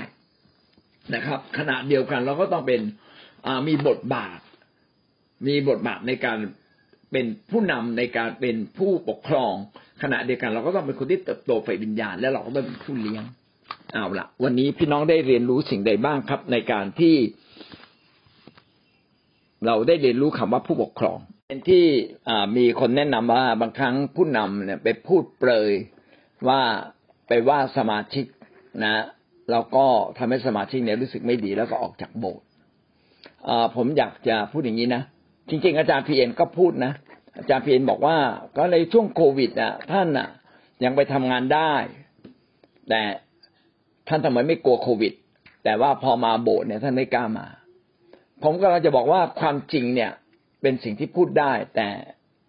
นะครับ ขณะเดียวกันเราก็ต้องเป็นมีบทบาท มีบทบาทในการ เป็นผู้นำในการเป็นผู้ปกครอง ขณะเดียวกันเราก็ต้องเป็นคนที่เติบโตฝ่ายวิญญาณ และเราก็ต้องเป็นผู้เลี้ยงเอาละวันนี้พี่น้องได้เรียนรู้สิ่งใดบ้างครับ ในการที่ เราได้เรียนรู้คำว่าผู้ปกครอง เป็นที่มีคนแนะนำว่าบางครั้งผู้นำเนี่ยไปพูดเปรยว่าไปว่าสมาชิกนะแล้วก็ทำให้สมาชิกเนี่ยรู้สึกไม่ดีแล้วก็ออกจากโบสถ์ผมอยากจะพูดอย่างนี้นะ จริง ๆ อาจารย์พีเอ็นก็พูดนะอาจารย์พีเอ็นบอกว่า ก็ในช่วงโควิดอะ ท่านอะ ยังไปทำงานได้ แต่ท่านทำไมไม่กลัวโควิด แต่ว่าพอมาโบสถ์เนี่ยท่านไม่กล้ามา ผมก็จะบอกว่าความจริงเนี่ย เป็นสิ่งที่พูดได้ แต่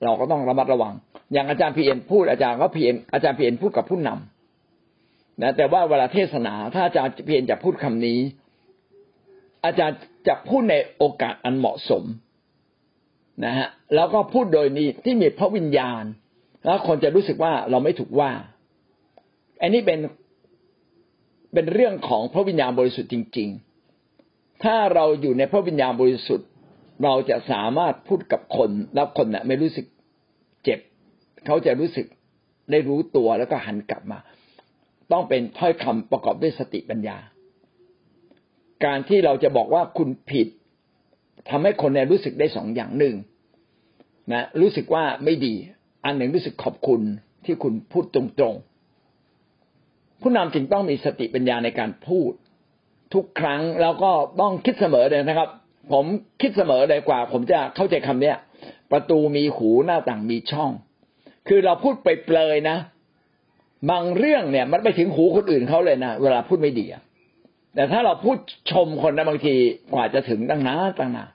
เราก็ต้องระมัดระวัง อย่างอาจารย์พีเอ็นพูดอาจารย์ก็พีเอ็นอาจารย์พีเอ็นพูดกับผู้นำนะแต่ว่าเวลาเทศนาถ้าอาจารย์พีเอ็นจะพูดคำนี้ อาจารย์จะพูดในโอกาสอันเหมาะสม นะฮะแล้วก็พูดโดยนี้ที่มีพระวิญญาณ แล้วคนจะรู้สึกว่าเราไม่ถูกว่า อันนี้เป็นเป็นเรื่องของพระวิญญาณบริสุทธิ์จริง ๆ ถ้าเราอยู่ในพระวิญญาณบริสุทธิ์ เราจะสามารถพูดกับคนแล้วคนเนะ่ยไม่รู้สึกเจ็บ เขาจะรู้สึกได้รู้ตัวแล้วก็หันกลับมา ต้องเป็นถ้อยคำประกอบด้วยสติปัญญา การที่เราจะบอกว่าคุณผิดทำให้คนเนี่ยรู้สึกได้สองอย่างหนึ่ง นะรู้สึกว่าไม่ดี อันหนึ่งรู้สึกขอบคุณที่คุณพูดตรงๆ ผู้นำจึงต้องมีสติปัญญาในการพูด ทุกครั้งแล้วก็ต้องคิดเสมอเลยนะครับ ผมคิดเสมอเลยกว่า ผมจะเข้าใจคำเนี้ยประตูมีหูหน้าต่างมีช่อง คือเราพูดไปเปลยนะ บางเรื่องเนี่ย มันไปถึงหูคนอื่นเขาเลยนะเวลาพูดไม่ดีแต่ถ้าเราพูดชมคนนะบางทีกว่าจะถึงตั้งนานตั้งนาน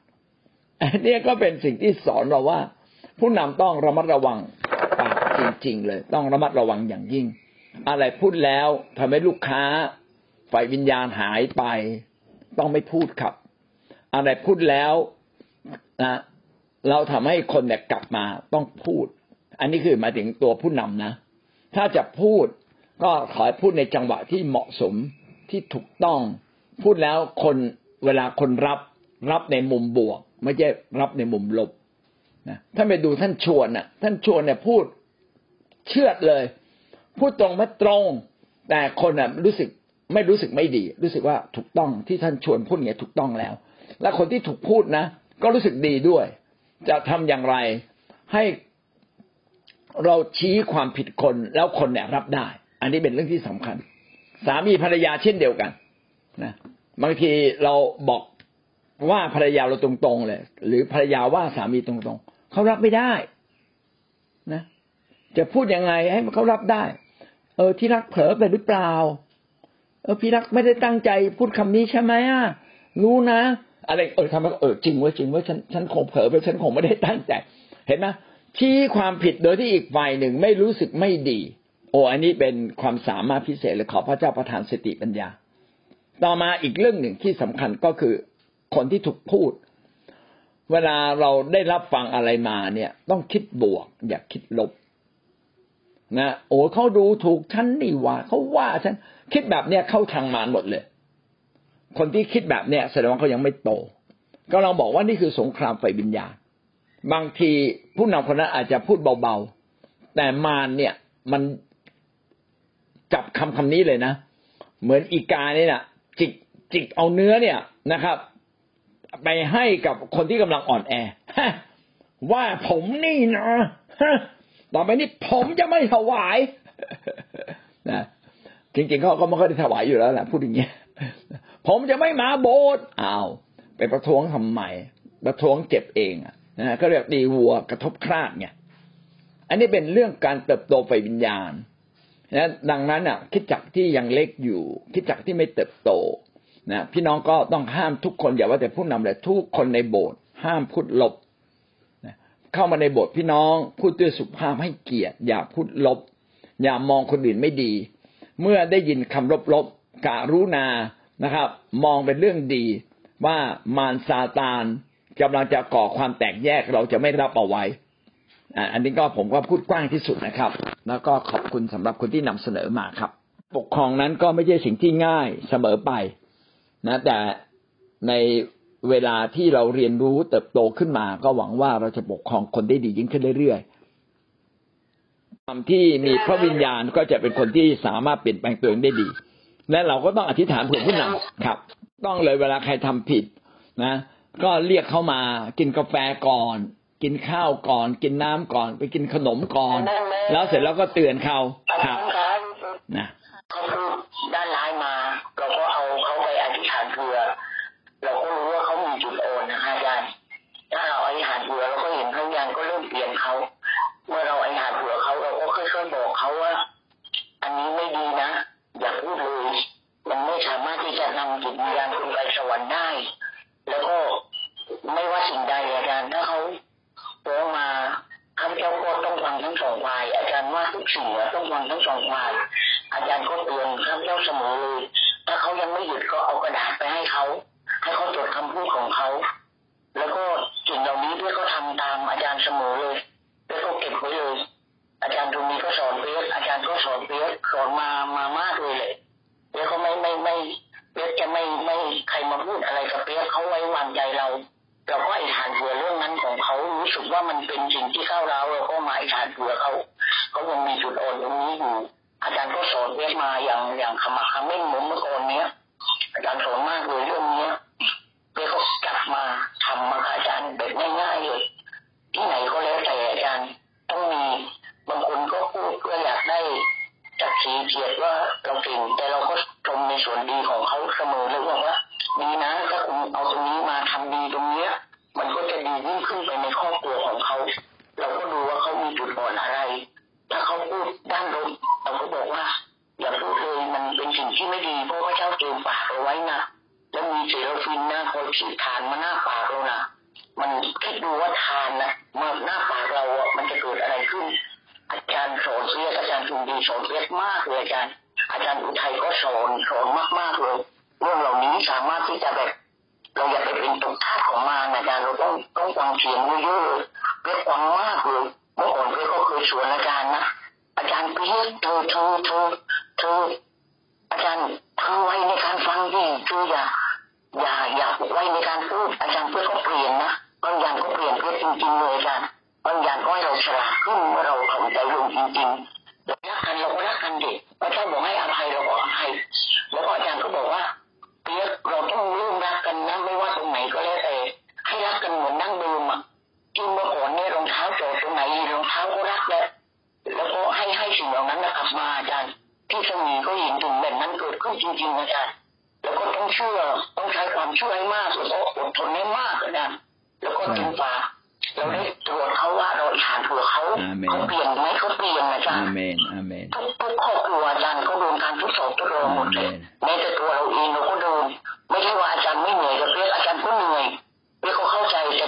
อันนี้ก็เป็นสิ่งที่สอนเราว่า ผู้นำต้องระมัดระวังปากจริง ๆ เลย ต้องระมัดระวังอย่างยิ่ง อะไรพูดแล้วทำให้ลูกค้าฝ่ายวิญญาณหายไป ต้องไม่พูดครับ อะไรพูดแล้วนะเราทำให้คนเนี่ยกลับมาต้องพูด อันนี้คือมาถึงตัวผู้นำนะ ถ้าจะพูดก็ขอพูดในจังหวะที่เหมาะสมที่ถูกต้อง พูดแล้วคนเวลาคนรับรับในมุมบวก ไม่ใช่รับในมุมลบ นะท่านไปดูท่านชวนน่ะ ท่านชวนเนี่ยพูดเชื่อดเลย พูดตรงไม่ตรง แต่คนน่ะรู้สึกไม่รู้สึกไม่ดี รู้สึกว่าถูกต้องที่ท่านชวนพูดเนี่ยถูกต้องแล้ว และคนที่ถูกพูดนะก็รู้สึกดีด้วย จะทำอย่างไรให้เราชี้ความผิดคนแล้วคนเนี่ยรับได้ อันนี้เป็นเรื่องที่สำคัญ สามีภรรยาเช่นเดียวกันนะบางทีเราบอกว่าภรรยาเราตรงๆเลย หรือภรรยาว่าสามีตรงๆ เขารับไม่ได้นะ จะพูดยังไงให้เขารับได้ เออที่รักเผลอไปหรือเปล่า เออพี่รักไม่ได้ตั้งใจพูดคำนี้ใช่ไหมอะรู้นะอะไรเออทำไมเออจริงว่าจริงว่าฉันฉันคงเผลอไปฉันคงไม่ได้ตั้งใจ เห็นไหมชี้ความผิดโดยที่อีกฝ่ายหนึ่งไม่รู้สึกไม่ดี โอ้อันนี้เป็นความสามารถพิเศษเลยขอพระเจ้าประทานสติปัญญา ต่อมาอีกเรื่องหนึ่งที่สำคัญก็คือคนที่ถูกพูด เวลาเราได้รับฟังอะไรมาเนี่ย ต้องคิดบวก อย่าคิดลบ นะโอ้เขาดูถูกฉันนี่ว่าเขาว่าฉันคิดแบบเนี้ยเข้าทางมารหมดเลย คนที่คิดแบบเนี้ยแสดงว่าเขายังไม่โต ก็ลองบอกว่านี่คือสงครามไฟวิญญาณบางทีผู้นำคนนั้นอาจจะพูดเบาๆ แต่มารเนี่ย มันจับคำคำนี้เลยนะ เหมือนอีกาเนี่ยนะจิกจิกเอาเนื้อเนี่ยนะครับ ไปให้กับคนที่กำลังอ่อนแอว่าผมนี่นะต่อไปนี้ผมจะไม่ถวายนะจริงๆเขาก็ไม่ค่อยได้ถวายอยู่แล้วแหละพูดอย่างเงี้ยผมจะไม่มาโบสถ์อ้าวไปประท้วงทำไมประท้วงเจ็บเองอะนะก็เรียกดีวัวกระทบคราดเนี่ยอันนี้เป็นเรื่องการเติบโตไฟวิญญาณนะดังนั้นอะ คิดจักที่ยังเล็กอยู่ คิดจักที่ไม่เติบโต นะพี่น้องก็ต้องห้ามทุกคนอย่าว่าแต่ผู้นำเลยทุกคนในโบสถ์ห้ามพูดลบนะเข้ามาในโบสถ์พี่น้องพูดด้วยสุภาพให้เกียรติอย่าพูดลบ อย่ามองคนอื่นไม่ดี เมื่อได้ยินคำลบๆกะรุณานะครับ มองเป็นเรื่องดีว่ามารซาตานกำลังจะก่อความแตกแยกเราจะไม่รับเอาไว้อันนี้ก็ผมก็พูดกว้างที่สุดนะครับ แล้วก็ขอบคุณสำหรับคนที่นำเสนอมาครับ ปกครองนั้นก็ไม่ใช่สิ่งที่ง่ายเสมอไป นะแต่ในเวลาที่เราเรียนรู้เติบโตขึ้นมา ก็หวังว่าเราจะปกครองคนได้ดียิ่งขึ้นเรื่อยๆความที่มีพระวิญญาณก็จะเป็นคนที่สามารถเปลี่ยนแปลงตัวเองได้ดี และเราก็ต้องอธิษฐานเผื่อผู้นำครับ ต้องเลยเวลาใครทำผิดนะ ก็เรียกเขามากินกาแฟก่อน กินข้าวก่อน กินน้ำก่อน ไปกินขนมก่อน แล้วเสร็จแล้วก็เตือนเขาครับนะเขาพูดด้านร้ายมาเราก็ จารย์ว่าทุกสิ่งต้องฟังทั้งสองฝ่ายอาจารย์ก็เตือนข้าพเจ้าเสมอเลยถ้าเขายังไม่หยุดก็เอากระดาษไปให้เขาให้เขาจดคำพูดของเขา แล้วก็สิ่งเหล่านี้เพื่อเขาทาตามอาจารย์เสมอเลยแล้วก็เก็บไว้เลย อาจารย์ตรงนี้ก็สอนเปียกอาจารย์ก็สอนเปียกสอนมามามากเลยเลยแล้วเขาไม่ไม่ไม่เปียกจะไม่ไม่ใครมาพูดอะไรกับเปียกเขาไว้วางใจเราเราก็อิฐาเผื่อเรื่องนั้นของเขารู้สึกว่ามันเป็นสิ่งที่เข้าเราเราก็มาอิฐาเผื่อเขา ยังมีจุดอ่อนตรงนี้อยู่อาจารย์ก็สอนเรียกมาอย่างอย่างขมักขม้นเหมือนเมื่อก่อนเนี้ย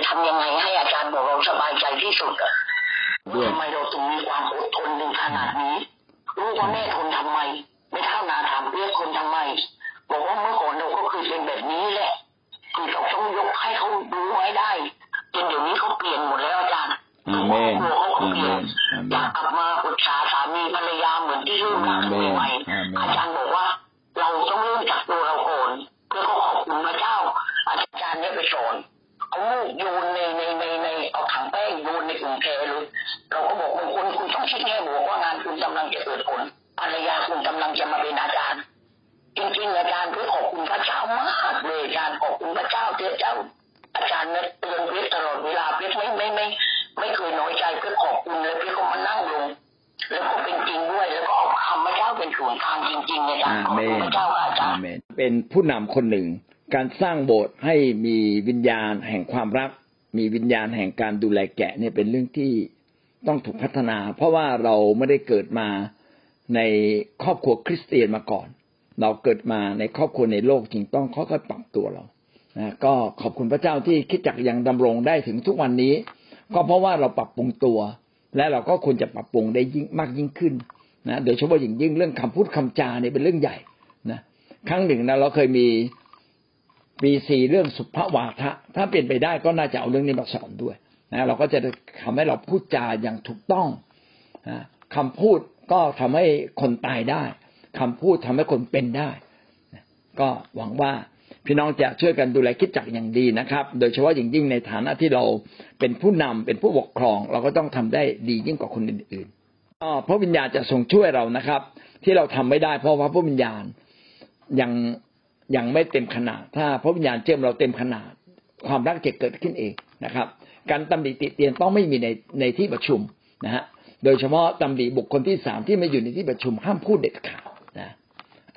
ทำยังไงให้อาจารย์บอกเราสบายใจที่สุดอะทำไมเราถึงมีความอดทนถึงขนาดนี้รู้ว่าแม่ทน ผู้นำคนหนึ่ง การสร้างโบสถ์ให้มีวิญญาณแห่งความรัก มีวิญญาณแห่งการดูแลแกะเนี่ยเป็นเรื่องที่ต้องถูกพัฒนา เพราะว่าเราไม่ได้เกิดมาในครอบครัวคริสเตียนมาก่อน เราเกิดมาในครอบครัวในโลกจริงต้องค่อยๆปรับตัวเรานะก็ขอบคุณพระเจ้าที่คิดจักยังดำรงได้ถึงทุกวันนี้ ก็เพราะว่าเราปรับปรุงตัว และเราก็ควรจะปรับปรุงได้ยิ่งมากยิ่งขึ้นนะโดยเฉพาะอย่างยิ่งเรื่องคำพูดคำจาเนี่ยเป็นเรื่องใหญ่ ครั้งหนึ่งนะเราเคยมีมีสี่เรื่องสุภวาทะ ถ้าเปลี่ยนไปได้ก็น่าจะเอาเรื่องนี้มาสอนด้วยนะเราก็จะทำให้เราพูดจาอย่างถูกต้องนะคำพูดก็ทำให้คนตายได้คำพูดทำให้คนเป็นได้นะก็หวังว่าพี่น้องจะช่วยกันดูแลคิดจักอย่างดีนะครับ โดยเฉพาะอย่างยิ่งในฐานะที่เราเป็นผู้นำเป็นผู้ปกครอง เราก็ต้องทำได้ดียิ่งกว่าคนอื่นๆอ๋อพระวิญญาณจะทรงช่วยเรานะครับ ที่เราทำไม่ได้เพราะว่าพระวิญญาณ ยังยังไม่เต็มขนาด ถ้าพระวิญญาณเจิมเราเต็มขนาด ความรักจะเกิดขึ้นเองนะครับ การตำหนิติเตียนต้องไม่มีในในที่ประชุมนะฮะโดยเฉพาะตำหนิบุคคลที่สามที่ไม่อยู่ในที่ประชุมห้ามพูดเด็ดขาดนะ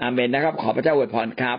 อาเมนนะครับ ขอพระเจ้าอวยพรครับ